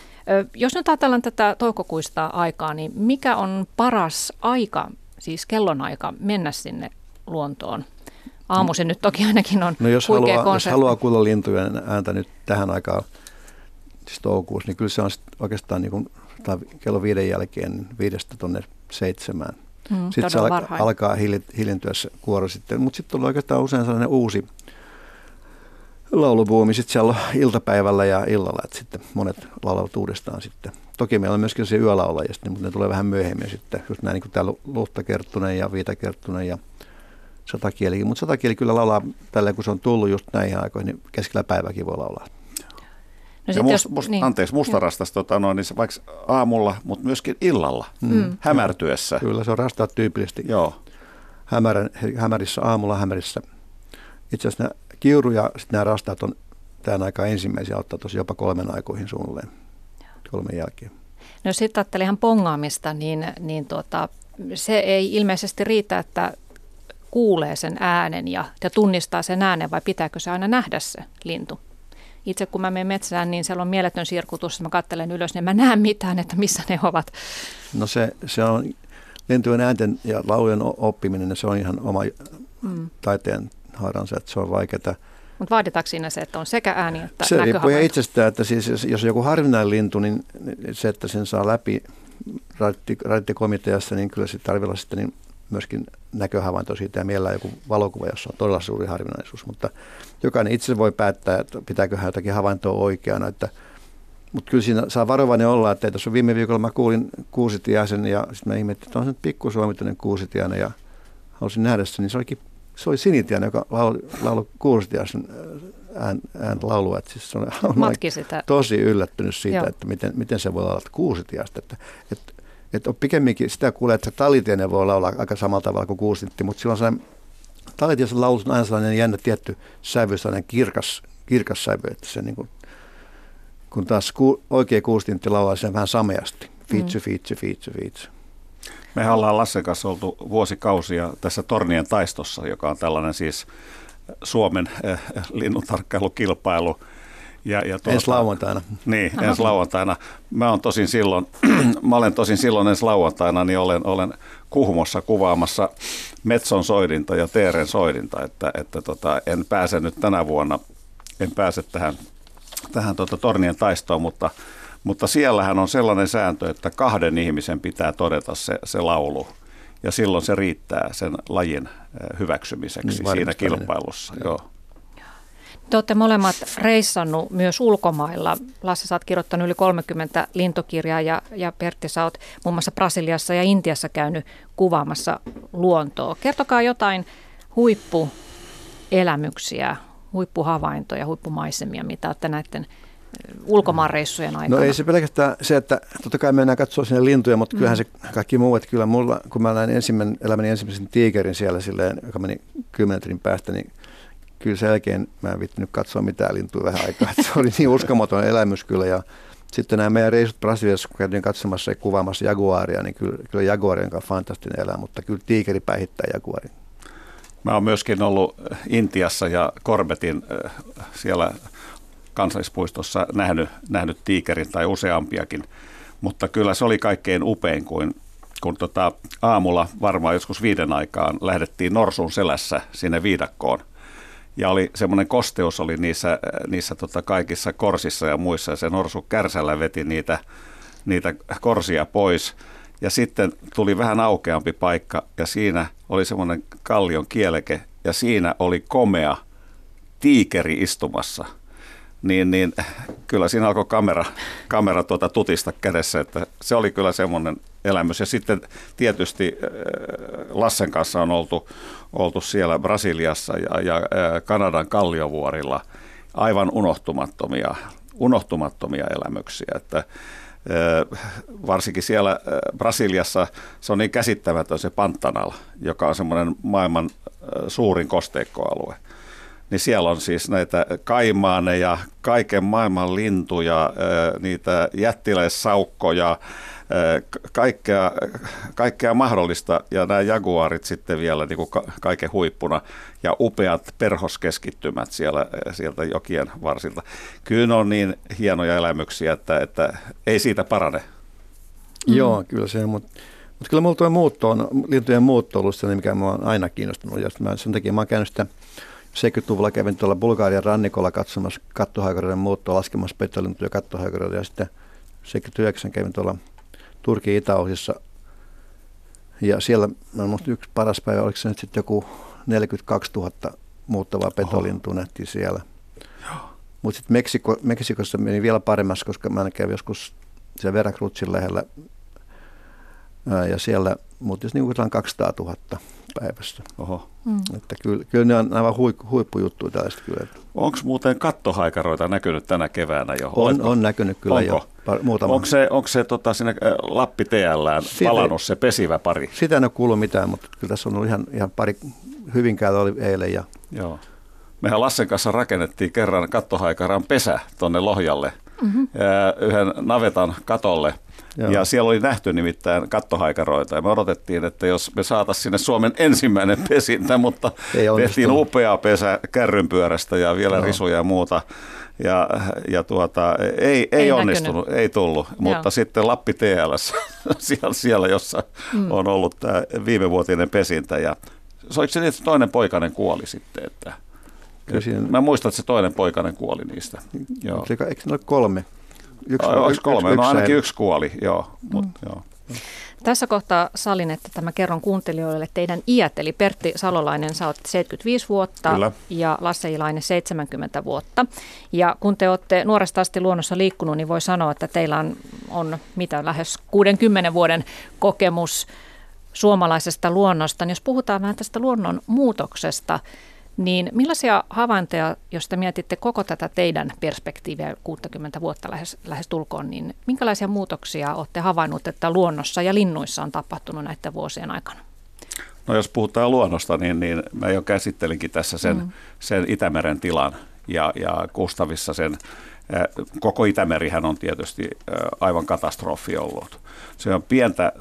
Jos nyt ajatellaan tätä toukokuista aikaa, niin mikä on paras aika, siis kellonaika, mennä sinne luontoon? Aamuisin nyt toki ainakin on no jos haluaa, jos haluaa kuulla lintujen ääntä nyt tähän aikaan, siis toukokuussa, niin kyllä se on oikeastaan niin kuin, kello viiden jälkeen viidestä tuonne seitsemään. Mm, sitten se alkaa, alkaa hiljentyä se kuoro sitten, mutta sitten tulee oikeastaan usein sellainen uusi laulubuumi sitten siellä iltapäivällä ja illalla, että sitten monet laulavat uudestaan sitten. Toki meillä on myöskin se yölaulajia, mutta ne tulee vähän myöhemmin sitten, just näin niin kuin täällä Luhtakerttunen ja Viitakerttunen ja satakielikin. Mutta satakieli kyllä laulaa tällä, kun se on tullut just näihin aikoihin, niin keskellä päiväkin voi laulaa. No ja must, must, niin, anteeksi, mustarastas, tota, no, niin se vaikka aamulla, mutta myöskin illalla, mm. hämärtyessä. Kyllä, se on rastaat tyypillisesti. Joo. Hämärän, hämärissä aamulla, hämärissä. Itse asiassa kiuru ja sitten nämä rastaat on tämän aikaan ensimmäisiä ottaa tosi jopa kolmen aikoihin suunnilleen, kolmen jälkeen. No sitten ajattelin ihan pongaamista, niin, niin tuota, se ei ilmeisesti riitä, että kuulee sen äänen ja, ja tunnistaa sen äänen, vai pitääkö se aina nähdä se lintu? Itse kun mä menen metsään, niin siellä on mieletön sirkutus, mä katselen ylös, niin mä näen mitään, että missä ne ovat. No se, se on lintujen äänten ja laulujen oppiminen, se on ihan oma mm. taiteen haaransa, että se on vaikeaa. Mutta vaaditaanko siinä se, että on sekä ääni että Se riippuu itsestään, että siis jos, on joku harvinainen lintu, niin se, että sen saa läpi radiokomiteassa, niin kyllä se tarvilla sitten niin myöskin näköhavainto siitä ja mielellään joku valokuva, jossa on todella suuri harvinaisuus. Mutta jokainen itse voi päättää, että pitääkö hän jotakin havaintoa oikeana. Että, mutta kyllä siinä saa varovainen olla, että tuossa viime viikolla mä kuulin kuusitiaisen ja sitten mä ihmettelin, että on se nyt pikkusuomituinen kuusitiainen ja halusin nähdä sen, niin se olikin se oli Sinitiainen, joka laulu, laulu kuusitiaisen ään, ään laulua. Että siis se on, [LAUGHS] on sitä. tosi yllättynyt siitä, Joo. että miten, miten se voi olla kuusitiasta. Että, että, että on pikemminkin sitä kuulee, että talitiainen voi laulaa aika samalla tavalla kuin kuusitti, mutta silloin sellainen talitiaisen laulu on aina sellainen jännä tietty sävy, sellainen kirkas, kirkas sävy, että se niin kuin, kun taas ku, oikea kuusintti laulaa sen vähän sameasti. Fiitsu, mm. fiitsu, fiitsu, fiitsu. Me ollaan Lassen kanssa oltu vuosikausia tässä Tornien taistossa, joka on tällainen siis Suomen äh, linnuntarkkailukilpailu. Ja, ja tuota, ensi lauantaina. Niin, Aha. ensi lauantaina. Mä, on tosin silloin, [CLEARS THROAT] mä olen tosin silloin ensi lauantaina, niin olen, olen Kuhmossa kuvaamassa Metson soidinta ja Teeren soidinta, että, että tota, en pääse nyt tänä vuonna, en pääse tähän, tähän tota Tornien taistoon, mutta mutta siellähän on sellainen sääntö, että kahden ihmisen pitää todeta se, se laulu. Ja silloin se riittää sen lajin eh, hyväksymiseksi niin, siinä kilpailussa. Joo. Te olette molemmat reissannut myös ulkomailla. Lasse, sä oot kirjoittanut yli 30 lintokirjaa ja, ja Pertti, sä oot muun muassa Brasiliassa ja Intiassa käynyt kuvaamassa luontoa. Kertokaa jotain huippuelämyksiä, huippuhavaintoja, huippumaisemia, mitä olette näiden ulkomaanreissujen aikana? No ei se pelkästään se, että totta kai mennään katsoa sinne lintuja, mutta mm. kyllähän se kaikki muu, että kyllä mulla, kun mä näin ensimmäinen, elämäni ensimmäisen tiikerin siellä silleen, joka meni 10 metrin päästä, niin kyllä sen jälkeen mä en vittinyt katsoa mitään lintuja vähän aikaa. Se oli niin uskomaton elämys kyllä ja sitten nämä meidän reisut Brasiliassa, kun käytiin katsomassa ja kuvaamassa jaguaria, niin kyllä, kyllä jaguari on fantastinen elämä, mutta kyllä tiikeri päihittää jaguarin. Mä oon myöskin ollut Intiassa ja Korbetin äh, siellä kansallispuistossa nähnyt, nähnyt tiikerin tai useampiakin, mutta kyllä se oli kaikkein upein, kun, kun tota, aamulla varmaan joskus viiden aikaan lähdettiin norsun selässä sinne viidakkoon. Ja oli semmoinen kosteus oli niissä, niissä tota kaikissa korsissa ja muissa, ja se norsu kärsällä veti niitä, niitä korsia pois. Ja sitten tuli vähän aukeampi paikka, ja siinä oli semmoinen kallion kieleke, ja siinä oli komea tiikeri istumassa – niin, niin kyllä siinä alkoi kamera, kamera tuota tutista kädessä, että se oli kyllä semmoinen elämys. Ja sitten tietysti äh, Lassen kanssa on oltu, oltu siellä Brasiliassa ja, ja äh, Kanadan kalliovuorilla aivan unohtumattomia, unohtumattomia elämyksiä, että äh, varsinkin siellä Brasiliassa se on niin käsittämätön se Pantanal, joka on semmoinen maailman suurin kosteikkoalue niin siellä on siis näitä kaimaaneja, kaiken maailman lintuja, niitä jättiläissaukkoja, kaikkea, kaikkea mahdollista ja nämä jaguarit sitten vielä niin kuin kaiken huippuna ja upeat perhoskeskittymät siellä, sieltä jokien varsilta. Kyllä ne on niin hienoja elämyksiä, että, että ei siitä parane. Mm. Joo, kyllä se mutta mutta kyllä mulla tuo muutto on, lintujen muutto ollut sellainen, mikä minua on aina kiinnostunut. Ja mä, sen takia mä oon käynyt sitä 70-luvulla kävin tuolla Bulgarian rannikolla katsomassa kattohaikareiden muuttoa, laskemassa petolintuja kattohaikareita ja sitten 79 kävin tuolla Turkin itäosissa. Ja siellä, no, yksi paras päivä, oliko se nyt sitten joku 42 000 muuttavaa petolintua nähtiin siellä. Mutta sitten Meksiko, Meksikossa meni vielä paremmassa, koska mä kävin joskus siellä Veracruzin lähellä ja siellä jos niin kuin 200 000 päivässä. Oho. Mm. Että kyllä, kyllä ne on aivan huippu, huippujuttuja tällaista kyllä. Onko muuten kattohaikaroita näkynyt tänä keväänä jo? On, on näkynyt kyllä Onko? jo. Par, muutama. Onko se, onko se tota, sinne Lappi TLään Sitä, palannut se pesivä pari? Sitä en ole kuullut mitään, mutta kyllä tässä on ollut ihan, ihan pari Hyvinkäällä oli eilen. Ja... Joo. Mehän Lassen kanssa rakennettiin kerran kattohaikaran pesä tuonne Lohjalle mm-hmm. yhden navetan katolle – Joo. Ja siellä oli nähty nimittäin kattohaikaroita ja me odotettiin, että jos me saataisiin sinne Suomen ensimmäinen pesintä, mutta tehtiin upea pesä kärrynpyörästä ja vielä Joo. risuja ja muuta. Ja, ja tuota, ei, ei, ei onnistunut, näkynyt. ei tullut, Joo. mutta sitten Lappi TLS, [LAUGHS] siellä, siellä jossa mm. on ollut tämä viimevuotinen pesintä ja se oliko se niin, että toinen poikainen kuoli sitten, että Siinä... Mä muistan, että se toinen poikainen kuoli niistä. Joo. Eikö ne ole kolme? Yksi, yksi, kolme? Yksi, no ainakin yksi kuoli, joo. Mut, mm. joo. Tässä kohtaa salin, että tämä kerron kuuntelijoille teidän iät, eli Pertti Salolainen, sä oot 75 vuotta Kyllä. ja Lasse Ilainen 70 vuotta. Ja kun te olette nuoresta asti luonnossa liikkunut, niin voi sanoa, että teillä on, on mitä lähes 60 vuoden kokemus suomalaisesta luonnosta. Niin jos puhutaan vähän tästä luonnon muutoksesta, niin millaisia havaintoja, jos te mietitte koko tätä teidän perspektiiviä 60 vuotta lähes, lähes tulkoon, niin minkälaisia muutoksia olette havainnut, että luonnossa ja linnuissa on tapahtunut näiden vuosien aikana? No jos puhutaan luonnosta, niin, niin mä jo käsittelinkin tässä sen, mm. sen Itämeren tilan ja, ja Kustavissa sen Koko Itämerihän on tietysti aivan katastrofi ollut. Se on pientä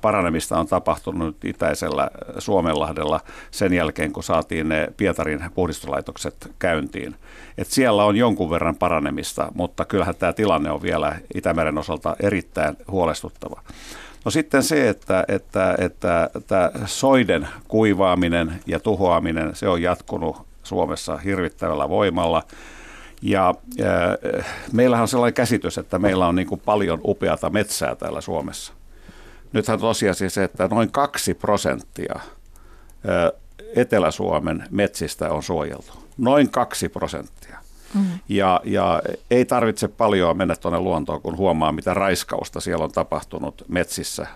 paranemista on tapahtunut itäisellä Suomenlahdella sen jälkeen, kun saatiin ne Pietarin puhdistolaitokset käyntiin. Et siellä on jonkun verran paranemista, mutta kyllähän tämä tilanne on vielä Itämeren osalta erittäin huolestuttava. No sitten se, että, että, että, että soiden kuivaaminen ja tuhoaminen, se on jatkunut Suomessa hirvittävällä voimalla. Ja äh, meillähän on sellainen käsitys, että meillä on niin kuin paljon upeata metsää täällä Suomessa. Nythän tosiasia se, että noin kaksi prosenttia äh, Etelä-Suomen metsistä on suojeltu. Noin kaksi prosenttia. Mm. Ja, ja ei tarvitse paljon mennä tuonne luontoon, kun huomaa, mitä raiskausta siellä on tapahtunut metsissä.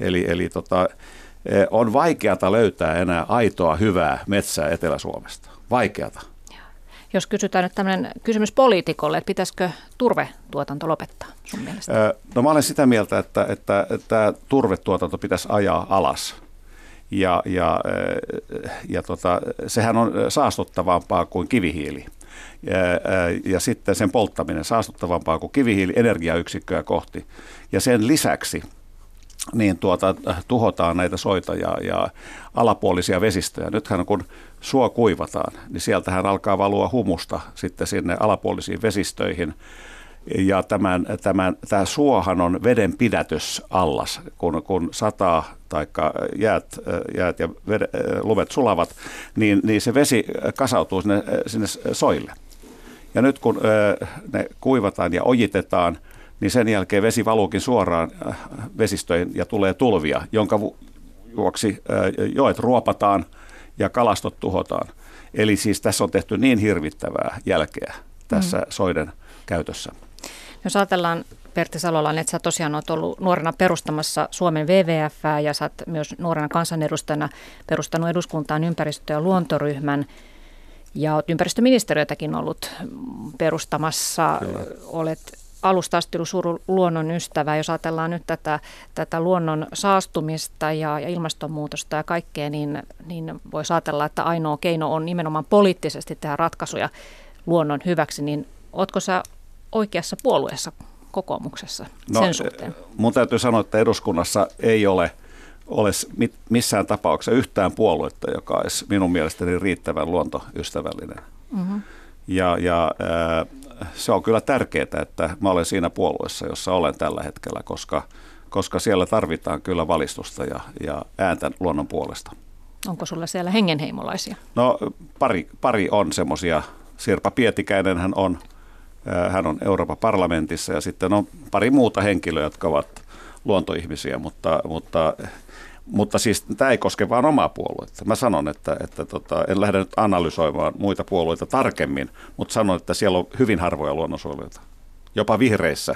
Eli, eli tota, on vaikeata löytää enää aitoa hyvää metsää Etelä-Suomesta. Vaikeata. Jos kysytään nyt tämmöinen kysymys poliitikolle, että pitäisikö turvetuotanto lopettaa sun mielestä? No mä olen sitä mieltä, että, että, että turvetuotanto pitäisi ajaa alas. Ja, ja, ja tota, sehän on saastuttavampaa kuin kivihiili. Ja, ja sitten sen polttaminen saastuttavampaa kuin kivihiili energiayksikköä kohti. Ja sen lisäksi niin tuota, tuhotaan näitä soita ja, ja alapuolisia vesistöjä. Nythän kun suo kuivataan, niin sieltähän alkaa valua humusta sitten sinne alapuolisiin vesistöihin. Ja tämän, tämän, tämä suohan on veden pidätysallas, kun, kun sataa tai jäät, jäät ja ved, lumet sulavat, niin, niin se vesi kasautuu sinne, sinne soille. Ja nyt kun ne kuivataan ja ojitetaan, niin sen jälkeen vesi valuukin suoraan vesistöihin ja tulee tulvia, jonka vuoksi joet ruopataan – ja kalastot tuhotaan. Eli siis tässä on tehty niin hirvittävää jälkeä tässä mm. soiden käytössä. Jos ajatellaan Pertti Salolan, että sä tosiaan olet ollut nuorena perustamassa Suomen WWF ja sä oot myös nuorena kansanedustajana perustanut eduskuntaan ympäristö- ja luontoryhmän ja olet ympäristöministeriötäkin ollut perustamassa. Kyllä. Olet alusta asti ollut suuri luonnon ystävä. Jos ajatellaan nyt tätä, tätä luonnon saastumista ja, ja ilmastonmuutosta ja kaikkea, niin, niin voisi ajatella, että ainoa keino on nimenomaan poliittisesti tehdä ratkaisuja luonnon hyväksi. Niin ootko sä oikeassa puolueessa kokoomuksessa no, sen suhteen? Mun täytyy sanoa, että eduskunnassa ei ole ole missään tapauksessa yhtään puoluetta, joka olisi minun mielestäni riittävän luontoystävällinen. Mm-hmm. Ja, ja äh, se on kyllä tärkeää, että mä olen siinä puolueessa, jossa olen tällä hetkellä, koska, koska siellä tarvitaan kyllä valistusta ja, ja ääntä luonnon puolesta. Onko sulla siellä hengenheimolaisia? No pari, pari on semmoisia. Sirpa Pietikäinen hän on, hän on Euroopan parlamentissa ja sitten on pari muuta henkilöä, jotka ovat luontoihmisiä, mutta, mutta mutta siis tämä ei koske vain omaa puoluetta. Mä sanon, että, että tota, en lähde nyt analysoimaan muita puolueita tarkemmin, mutta sanon, että siellä on hyvin harvoja luonnonsuojelijoita. Jopa vihreissä.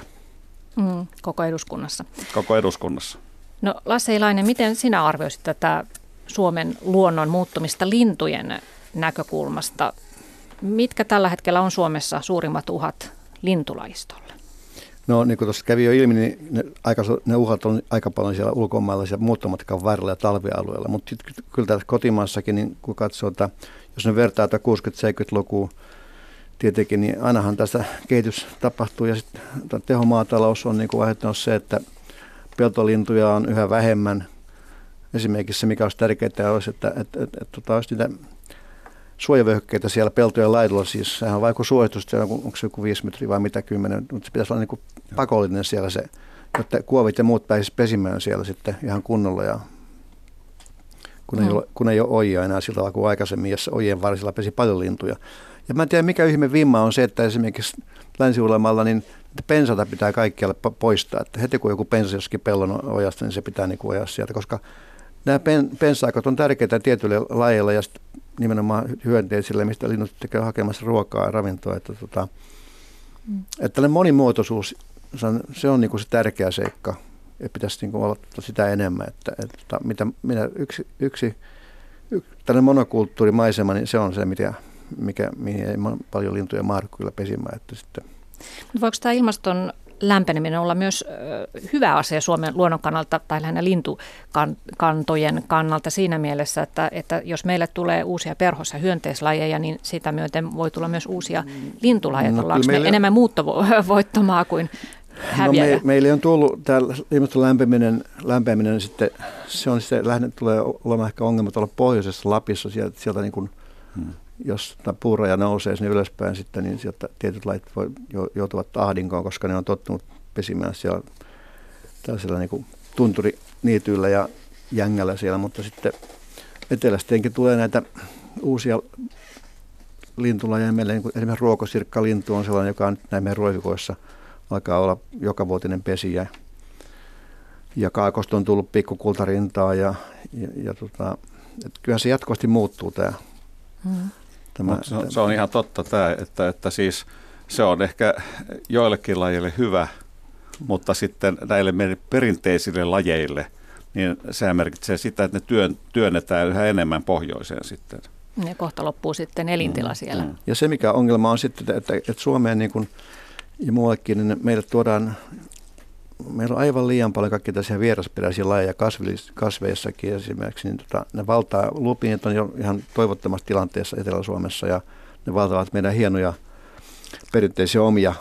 Mm, koko eduskunnassa. Koko eduskunnassa. No Lasse Ilainen, miten sinä arvioisit tätä Suomen luonnon muuttumista lintujen näkökulmasta? Mitkä tällä hetkellä on Suomessa suurimmat uhat lintulajistolle? No niin kuin tuossa kävi jo ilmi, niin ne, aika, ne uhat on aika paljon siellä ulkomailla siellä muuttomatkan varrella ja talvialueella. Mutta kyllä täällä kotimaassakin, niin kun katsoo, että jos ne vertaa 60-70-lukua, tietenkin, niin ainahan tässä kehitys tapahtuu ja sitten tehomaatalous on niin kuin aiheuttanut se, että peltolintuja on yhä vähemmän. Esimerkiksi se, mikä olisi tärkeää, olisi, että, että, että, että, että tota, olisi niitä suojavyöhykkeitä siellä peltojen laidolla. Siis sehän on vaikka suositus, onko se joku 5 metriä vai mitä kymmenen, mutta se pitäisi olla niin kuin pakollinen siellä se, jotta kuovit ja muut pääsisivät pesimään siellä sitten ihan kunnolla ja kun, ei, mm. ole, kun ei ole ojia enää sillä tavalla kuin aikaisemmin, jossa ojien varsilla pesi paljon lintuja. Ja mä en tiedä, mikä ihme vimma on se, että esimerkiksi länsi niin pensata pitää kaikkialle poistaa. Että heti kun joku pensa jossakin pellon ojasta, niin se pitää niin ojaa sieltä, koska nämä pen, pensaakot on tärkeitä tietyille lajeille ja nimenomaan hyönteisille, mistä linnut tekee hakemassa ruokaa ja ravintoa. Että, tota, mm. että tällainen monimuotoisuus, se on, se on niin kuin se tärkeä seikka ja pitäisi niin kuin olla sitä enemmän. Että, että, että mitä, mitä yksi, yksi, yksi tällainen monokulttuurimaisema, niin se on se, mikä, mikä, mihin ei paljon lintuja mahdu kyllä pesimään. Että sitten. Voiko tämä ilmaston lämpeneminen olla myös hyvä asia Suomen luonnon kannalta tai lähinnä lintukantojen kannalta siinä mielessä, että, että jos meille tulee uusia perhos- ja hyönteislajeja, niin sitä myöten voi tulla myös uusia lintulajeja. No, Ollaanko me meille... enemmän muuttovoittomaa kuin No me, meille on tullut tämä ilmaston lämpiminen, lämpiminen sitten, se on sitten, lähden, tulee olemaan ehkä ongelma tuolla pohjoisessa Lapissa, sieltä, sieltä niin kuin, hmm. Jos puuraja nousee sinne ylöspäin sitten, niin sieltä tietyt lait voi, joutuvat ahdinkoon, koska ne on tottunut pesimään siellä tällaisella niin tunturiniityillä ja jängällä siellä, mutta sitten etelästeenkin tulee näitä uusia lintulajeja. Meillä niin esimerkiksi ruokosirkkalintu on sellainen, joka on näin meidän ruovikoissa – alkaa olla jokavuotinen pesijä. Ja kaakosta on tullut pikkukultarintaa ja, ja, ja tota, kyllähän se jatkuvasti muuttuu tämä. Mm. Tämä, se, on, se on ihan totta tämä, että, että siis se on ehkä joillekin lajeille hyvä, mutta sitten näille perinteisille lajeille, niin se merkitsee sitä, että ne työn, työnnetään yhä enemmän pohjoiseen sitten. Ja kohta loppuu sitten elintila mm, siellä. Mm. Ja se mikä ongelma on sitten, että, että Suomeen niin kuin – ja muuallekin, niin meille tuodaan, meillä on aivan liian paljon kaikkia tällaisia vierasperäisiä lajeja kasveissakin esimerkiksi, niin tota, ne valtaa, lupiinit on jo ihan toivottomassa tilanteessa Etelä-Suomessa ja ne valtavat meidän hienoja perinteisiä omia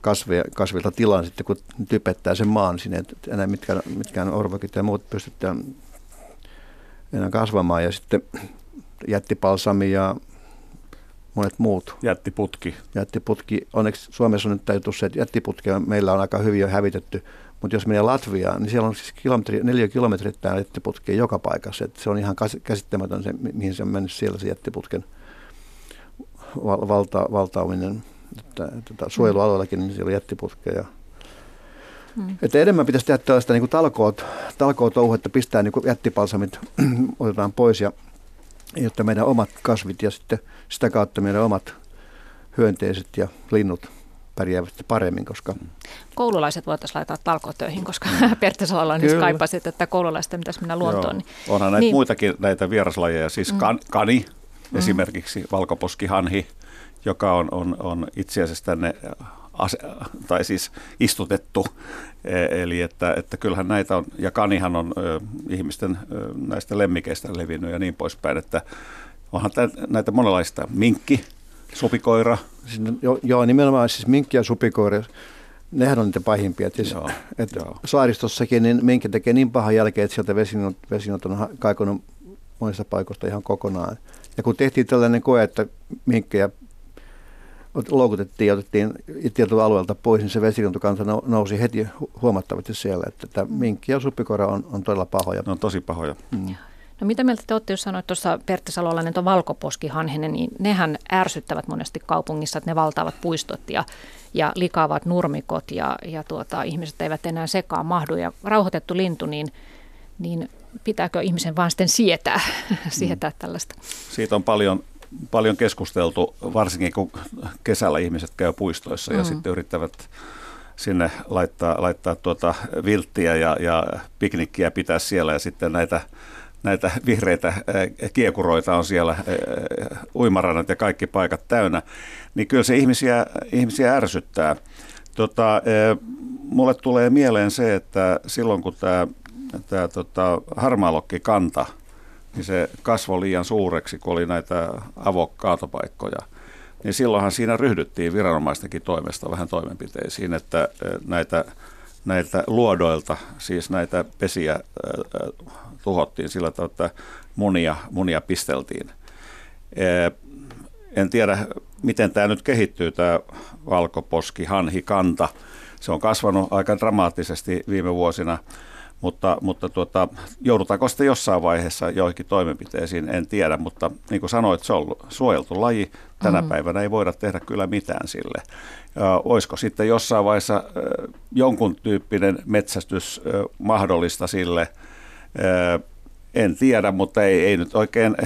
kasveja, kasvilta tilan sitten, kun typettää sen maan sinne, että enää mitkään, mitkään orvokit ja muut pystytään enää kasvamaan. Ja sitten jättipalsami ja monet muut. Jättiputki. Jättiputki. Onneksi Suomessa on nyt täytyy se, että jättiputkeja meillä on aika hyvin jo hävitetty. Mutta jos menee Latviaan, niin siellä on siis kilometri, neljä kilometriä jättiputkia joka paikassa. Et se on ihan käsittämätön se, mihin se on mennyt siellä se jättiputken val, valta, valtaaminen. Että, että suojelualueellakin niin siellä on jättiputkeja. Hmm. Että enemmän pitäisi tehdä tällaista niin talkoot, talkoot touhu, että pistää niin jättipalsamit, [CLEARS THROAT] otetaan pois ja jotta meidän omat kasvit ja sitten sitä kautta meidän omat hyönteiset ja linnut pärjäävät paremmin. Koska... Koululaiset voitaisiin laittaa talkotöihin, koska [LAUGHS] Pertti Salalla nyt kaipasit, että koululaisten pitäisi mennä luontoon. Niin... Onhan näitä niin. muitakin näitä vieraslajeja, siis mm. kan, kani mm. esimerkiksi, valkoposkihanhi, joka on, on, on itse asiassa tänne ase, tai siis istutettu. E, eli että, että kyllähän näitä on, ja kanihan on ö, ihmisten ö, näistä lemmikeistä levinnyt ja niin poispäin, että onhan näitä monenlaista. Minkki, supikoira. Siis, joo, joo, nimenomaan siis minkki ja supikoira, nehän on niitä pahimpia. Siis, joo, et joo. Saaristossakin niin minkki tekee niin pahan jälkeen, että sieltä vesinot, vesinot on kaikunut monista paikoista ihan kokonaan. Ja kun tehtiin tällainen koe, että minkkejä loukutettiin ja otettiin tietyltä alueelta pois, niin se vesilintukanta nousi heti huomattavasti siellä. Että tämä mm. minkki ja suppikoira on, on todella pahoja. Ne on tosi pahoja. Mm. No mitä mieltä te olette, jos sanoit tuossa Pertti Salolainen, tuon valkoposkihanhenen, niin nehän ärsyttävät monesti kaupungissa, että ne valtaavat puistot ja, ja likaavat nurmikot ja, ja tuota, ihmiset eivät enää sekaan mahdu. Ja rauhoitettu lintu, niin, niin pitääkö ihmisen vaan sitten sietää, [LAUGHS] sietää mm. tällaista? Siitä on paljon paljon keskusteltu, varsinkin kun kesällä ihmiset käy puistoissa mm. ja sitten yrittävät sinne laittaa, laittaa tuota vilttiä ja, ja piknikkiä pitää siellä ja sitten näitä, näitä vihreitä kiekuroita on siellä, uimarannat ja kaikki paikat täynnä, niin kyllä se ihmisiä, ihmisiä ärsyttää. Tota, mulle tulee mieleen se, että silloin kun tämä, tämä tota, harmaalokki kanta – niin se kasvoi liian suureksi, kun oli näitä avokkaatopaikkoja. Niin silloinhan siinä ryhdyttiin viranomaistenkin toimesta vähän toimenpiteisiin, että näitä näiltä luodoilta, siis näitä pesiä tuhottiin sillä tavalla, että munia, munia pisteltiin. En tiedä, miten tämä nyt kehittyy, tämä valkoposki, hanhi, kanta. Se on kasvanut aika dramaattisesti viime vuosina, mutta, mutta tuota, joudutaanko sitten jossain vaiheessa joihinkin toimenpiteisiin, en tiedä, mutta niin kuin sanoit, se on suojeltu laji. Tänä mm. päivänä ei voida tehdä kyllä mitään sille. Ja olisiko sitten jossain vaiheessa jonkun tyyppinen metsästys mahdollista sille, en tiedä, mutta ei, ei nyt oikein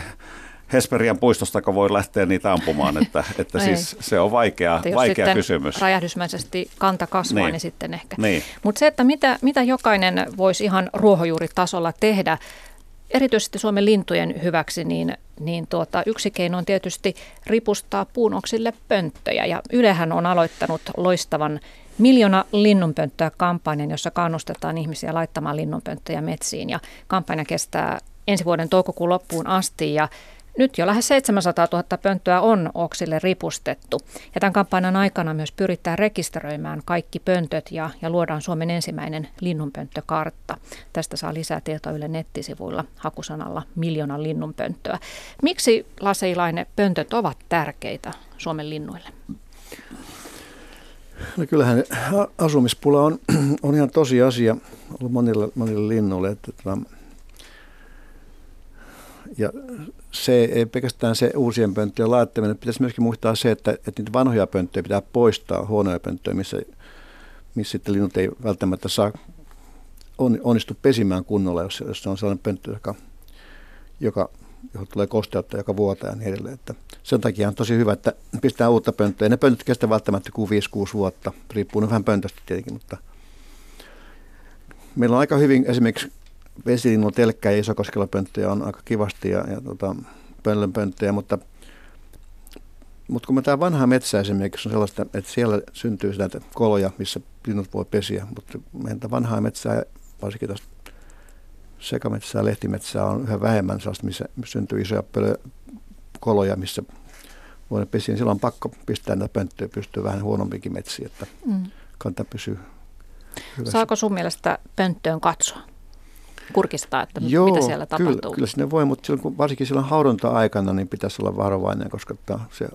Hesperian puistostako voi lähteä niitä ampumaan, että, [LAUGHS] että siis se on vaikea, että vaikea kysymys. räjähdysmäisesti kanta kasvaa, niin, niin sitten ehkä. Niin. Mutta se, että mitä, mitä jokainen voisi ihan ruohonjuuritasolla tehdä, erityisesti Suomen lintujen hyväksi, niin, niin tuota, yksi keino on tietysti ripustaa puunoksille pönttöjä. Ja Ylehän on aloittanut loistavan Miljoona linnunpönttöä kampanjan, jossa kannustetaan ihmisiä laittamaan linnunpönttöjä metsiin. Ja kampanja kestää ensi vuoden toukokuun loppuun asti ja nyt jo lähes 700 000 pönttöä on oksille ripustettu. Ja tämän kampanjan aikana myös pyritään rekisteröimään kaikki pöntöt ja, ja luodaan Suomen ensimmäinen linnunpönttökartta. Tästä saa lisää tietoa Yle nettisivuilla hakusanalla miljoona linnunpönttöä. Miksi laseilainen pöntöt ovat tärkeitä Suomen linnuille? No kyllähän asumispula on, [CLEARS THROAT] on ihan tosi asia ollut monille, monille linnuille. Että, että, ja se ei pelkästään se uusien pönttöjen laittaminen. Pitäisi myöskin muistaa se, että, että niitä vanhoja pönttöjä pitää poistaa, huonoja pönttöjä, missä, missä sitten linnut ei välttämättä saa on, onnistu pesimään kunnolla, jos, jos se on sellainen pönttö, joka, joka, johon tulee kosteutta joka vuotta ja niin edelleen. Että sen takia on tosi hyvä, että pistää uutta pönttöä. Ne pöntöt kestävät välttämättä kuin 5-6 vuotta, riippuu vähän pöntöstä tietenkin, mutta meillä on aika hyvin esimerkiksi vesilinnun telkkä ja isokoskella pönttöjä on aika kivasti ja, ja tota, pönttöjä, mutta mutta kun me tämä vanha metsä esimerkiksi on sellaista, että siellä syntyy näitä koloja, missä linnut voi pesiä, mutta meidän vanhaa metsää, varsinkin tästä sekametsää, lehtimetsää on yhä vähemmän sellaista, missä syntyy isoja pölö, koloja, missä voi pesiä. Silloin on pakko pistää näitä pönttöjä, pystyy vähän huonompikin metsiä, että mm. kanta pysyy hyvässä. Saako sun mielestä pönttöön katsoa? Kurkistaa, että Joo, mitä siellä tapahtuu? Kyllä, kyllä sinne voi, mutta silloin, kun varsinkin silloin haudonta-aikana niin pitäisi olla varovainen, koska se,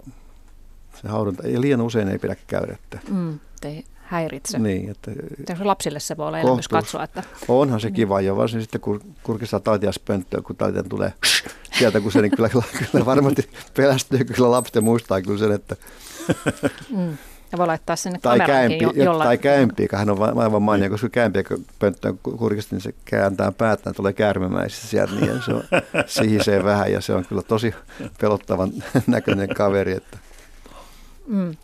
se haudonta, ei liian usein ei pidä käydä. Että, mm, ei häiritse. Niin, että, lapsille se voi olla elämys katsoa. Että, onhan se kiva, ja varsinkin sitten kun kurkistaa taitiaspönttöä, kun taitian tulee sieltä, kun se niin kyllä, kyllä varmasti pelästyy, kyllä lapset muistaa kyllä sen, että mm. Ja voi laittaa sinne tai käympi, jo, jolla... Tai käympi, hän on aivan mainio, koska käympi, kun pönttö kurkista, niin se kääntää päätään, tulee käärmemäisissä sieltä, niin se on, sihisee vähän ja se on kyllä tosi pelottavan [LAUGHS] näköinen kaveri, että mm.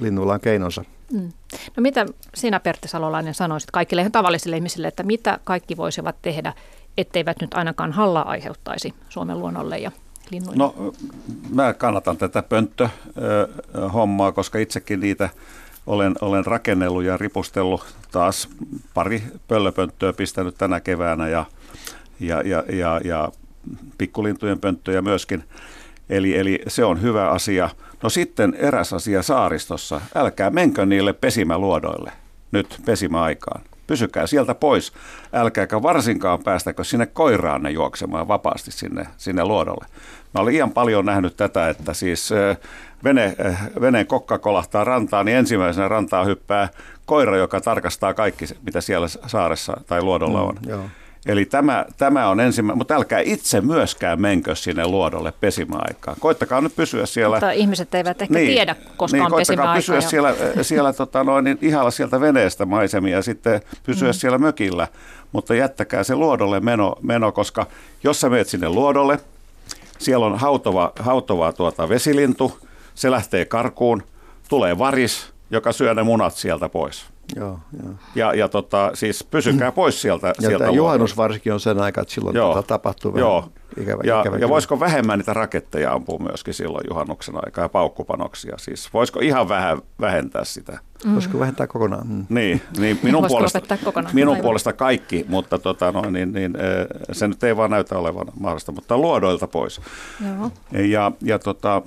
linnuilla on keinonsa. Mm. No mitä sinä Pertti Salolainen sanoisit kaikille ihan tavallisille ihmisille, että mitä kaikki voisivat tehdä, etteivät nyt ainakaan hallaa aiheuttaisi Suomen luonnolle ja linnuille? No mä kannatan tätä pönttöhommaa, koska itsekin niitä olen, olen rakennellut ja ripustellut taas pari pöllöpönttöä pistänyt tänä keväänä ja, ja, ja, ja, ja pikkulintujen pönttöjä myöskin. Eli, eli se on hyvä asia. No sitten eräs asia saaristossa. Älkää menkö niille pesimäluodoille nyt pesimäaikaan pysykää sieltä pois, älkääkä varsinkaan päästäkö sinne koiraanne juoksemaan vapaasti sinne, sinne luodolle. Mä olen ihan paljon nähnyt tätä, että siis vene, veneen kokka kolahtaa rantaan, niin ensimmäisenä rantaa hyppää koira, joka tarkastaa kaikki, mitä siellä saaressa tai luodolla mm, on. Mm, joo. Eli tämä, tämä on ensimmäinen, mutta älkää itse myöskään menkö sinne luodolle pesimäaikaan. Koittakaa nyt pysyä siellä. Mutta ihmiset eivät ehkä niin, tiedä, koska niin, on pesimäaika. pysyä jo. siellä, siellä tota noin, niin ihalla sieltä veneestä maisemia ja sitten pysyä mm. siellä mökillä. Mutta jättäkää se luodolle meno, meno, koska jos sä menet sinne luodolle, siellä on hautova, hautova tuota vesilintu, se lähtee karkuun, tulee varis, joka syö ne munat sieltä pois. Joo, joo. Ja, ja tota, siis pysykää pois sieltä. Ja sieltä juhannus varsinkin on sen aika, että silloin joo. Tota tapahtuu vähän joo. ikävä, ja, ikävä ja voisiko vähemmän niitä raketteja ampua myöskin silloin juhannuksen aikaa ja paukkupanoksia? Siis voisiko ihan vähän vähentää sitä? Mm. Voisiko vähentää kokonaan? Mm. Niin, niin minun, puolesta, minun puolesta kaikki, mutta tota, no, niin, niin, se nyt ei vaan näytä olevan mahdollista, mutta luodoilta pois. Joo. Ja, ja tota,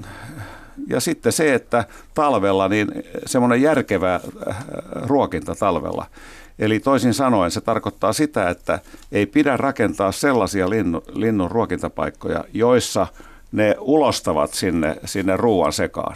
ja sitten se, että talvella niin semmoinen järkevä äh, ruokinta talvella. Eli toisin sanoen se tarkoittaa sitä, että ei pidä rakentaa sellaisia linnu, linnun ruokintapaikkoja, joissa ne ulostavat sinne, sinne ruoan sekaan.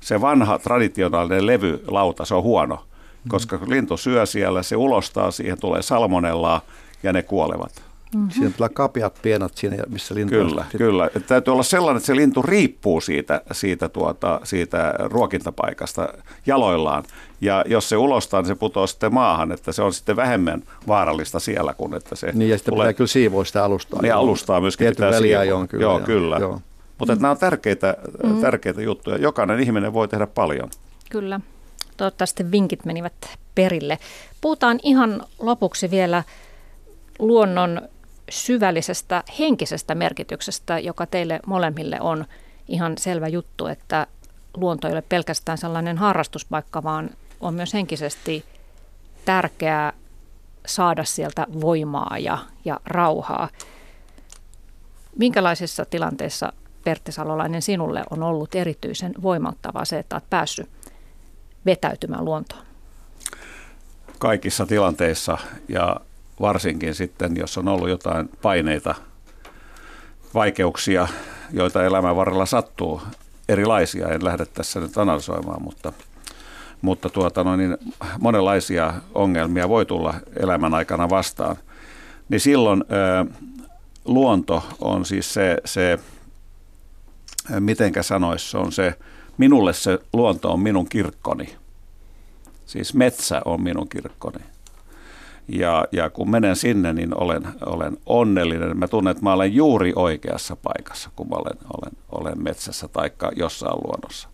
Se vanha traditionaalinen levylauta, se on huono, koska lintu syö siellä, se ulostaa, siihen tulee salmonellaa ja ne kuolevat. Mm-hmm. Siinä tulee kapeat pienat siinä, missä lintu Kyllä, on. kyllä. Että täytyy olla sellainen, että se lintu riippuu siitä, siitä, tuota, siitä ruokintapaikasta jaloillaan. Ja jos se ulostaa, niin se putoaa sitten maahan, että se on sitten vähemmän vaarallista siellä kuin että se Niin ja sitten tulee... pitää kyllä siivoa sitä alustaa. Niin alustaa myöskin Tietyn pitää siivoa. Kyllä, joo, kyllä. Joo. Mutta nämä on tärkeitä, mm. tärkeitä juttuja. Jokainen ihminen voi tehdä paljon. Kyllä. Toivottavasti vinkit menivät perille. Puhutaan ihan lopuksi vielä luonnon syvällisestä henkisestä merkityksestä, joka teille molemmille on ihan selvä juttu, että luonto ei ole pelkästään sellainen harrastuspaikka, vaan on myös henkisesti tärkeää saada sieltä voimaa ja, ja rauhaa. Minkälaisissa tilanteissa, Pertti Salolainen, sinulle on ollut erityisen voimauttavaa se, että olet päässyt vetäytymään luontoon? Kaikissa tilanteissa ja varsinkin sitten, jos on ollut jotain paineita, vaikeuksia, joita elämän varrella sattuu, erilaisia, en lähde tässä nyt analysoimaan, mutta, mutta tuota, no niin, monenlaisia ongelmia voi tulla elämän aikana vastaan, niin silloin ö, luonto on siis se, se mitenkä sanoisi, se on se, minulle se luonto on minun kirkkoni. Siis metsä on minun kirkkoni. Ja, ja kun menen sinne, niin olen, olen onnellinen. Mä tunnen, että mä olen juuri oikeassa paikassa, kun mä olen, olen, olen metsässä tai jossain luonnossa.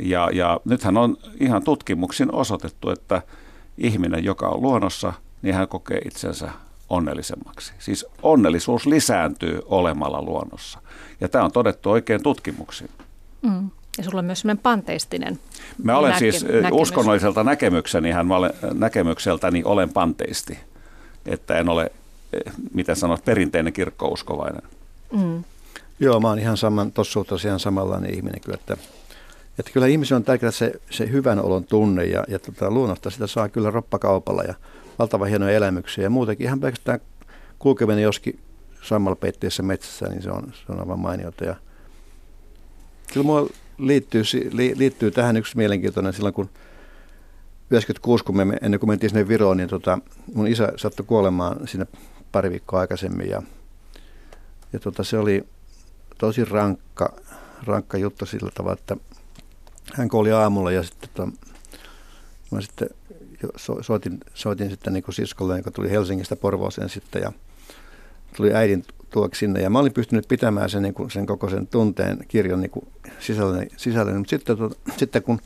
Ja, ja nythän on ihan tutkimuksin osoitettu, että ihminen, joka on luonnossa, niin hän kokee itsensä onnellisemmaksi. Siis onnellisuus lisääntyy olemalla luonnossa. Ja tämä on todettu oikein tutkimuksin. Mm. Ja sulla on myös sellainen panteistinen Mä olen näke- siis näkemys. uskonnolliselta näkemykseni, mä olen, näkemykseltäni olen panteisti. Että en ole, miten sanot, perinteinen kirkkouskovainen. Mm. Joo, mä oon ihan saman, tossa tosiaan samanlainen ihminen kyllä, että, että kyllä ihmisen on tärkeää se, se hyvän olon tunne ja, ja tota, luonnosta sitä saa kyllä roppakaupalla ja valtavan hienoja elämyksiä ja muutenkin ihan pelkästään kulkeminen joskin samalla peitteessä metsässä, niin se on, se on aivan mainiota ja kyllä mua liittyy, liittyy tähän yksi mielenkiintoinen silloin, kun 96, kun me, ennen kuin mentiin sinne Viroon, niin tota, mun isä sattui kuolemaan sinne pari viikkoa aikaisemmin ja, ja tota, se oli tosi rankka, rankka juttu sillä tavalla, että hän kuoli aamulla ja sitten tota, mä sitten so, soitin, soitin sitten niin siskolle, joka tuli Helsingistä Porvooseen sitten ja tuli äidin tuoksi sinne. Ja mä olin pystynyt pitämään sen, niin kuin, sen koko sen tunteen kirjan niin sisällä, sisällä. Mutta sitten, tuota, sitten kun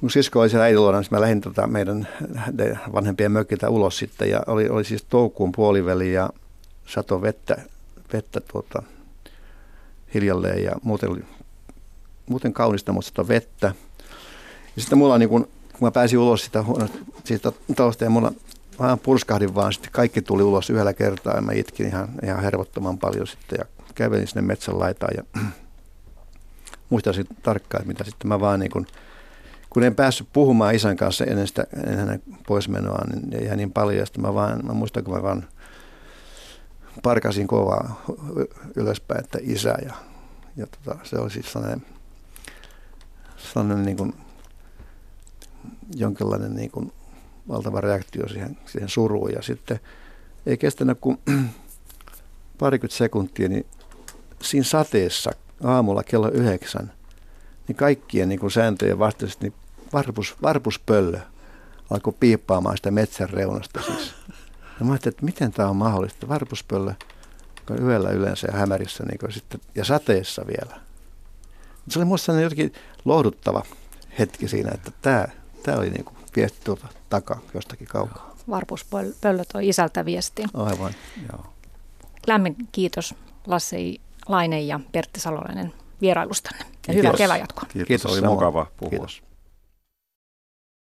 mun sisko oli siellä äidiluona, niin mä lähdin tota meidän vanhempien mökiltä ulos sitten. Ja oli, oli siis toukokuun puoliväli ja sato vettä, vettä tuota, hiljalleen ja muuten, oli, muuten kaunista, mutta sato vettä. Ja sitten mulla niin kun, kun mä pääsin ulos sitä, siitä talosta ja mulla vähän purskahdin vaan, sitten. Kaikki tuli ulos yhdellä kertaa ja mä itkin ihan, ihan hervottoman paljon sitten ja kävelin sinne metsän laitaan ja [CLEARS THROAT] muistaisin tarkkaan, että mitä sitten mä vaan niin kun, kun en päässyt puhumaan isän kanssa ennen, sitä, ennen hänen poismenoa, niin jäi niin paljon, sitten mä, vaan, mä muistan, kun mä vaan parkasin kovaa ylöspäin, että isä, ja, ja tota, se oli siis sellainen, sellainen niin kuin, jonkinlainen niin kuin valtava reaktio siihen, siihen suruun. Ja sitten ei kestänyt kuin [CLEARS THROAT] parikymmentä sekuntia, niin siinä sateessa aamulla kello yhdeksän, niin kaikkien niin kuin sääntöjen vastaisesti niin varpus, varpuspöllö alkoi piippaamaan sitä metsän reunasta siis. Ja mä ajattelin, että miten tämä on mahdollista. Varpuspöllö on yöllä yleensä ja hämärissä niin kuin sitten, ja sateessa vielä. Se oli minusta jotenkin lohduttava hetki siinä, että tämä, tämä oli niin kuin viesti takaa jostakin kaukaa. Varpuspöllö toi isältä viestiä. Aivan, joo. Lämmin kiitos Lasse Laine ja Pertti Salolainen vierailustanne. Ja hyvää keväjatkoa. Kiitos, Kiitos oli mukava puhua. Kiitos.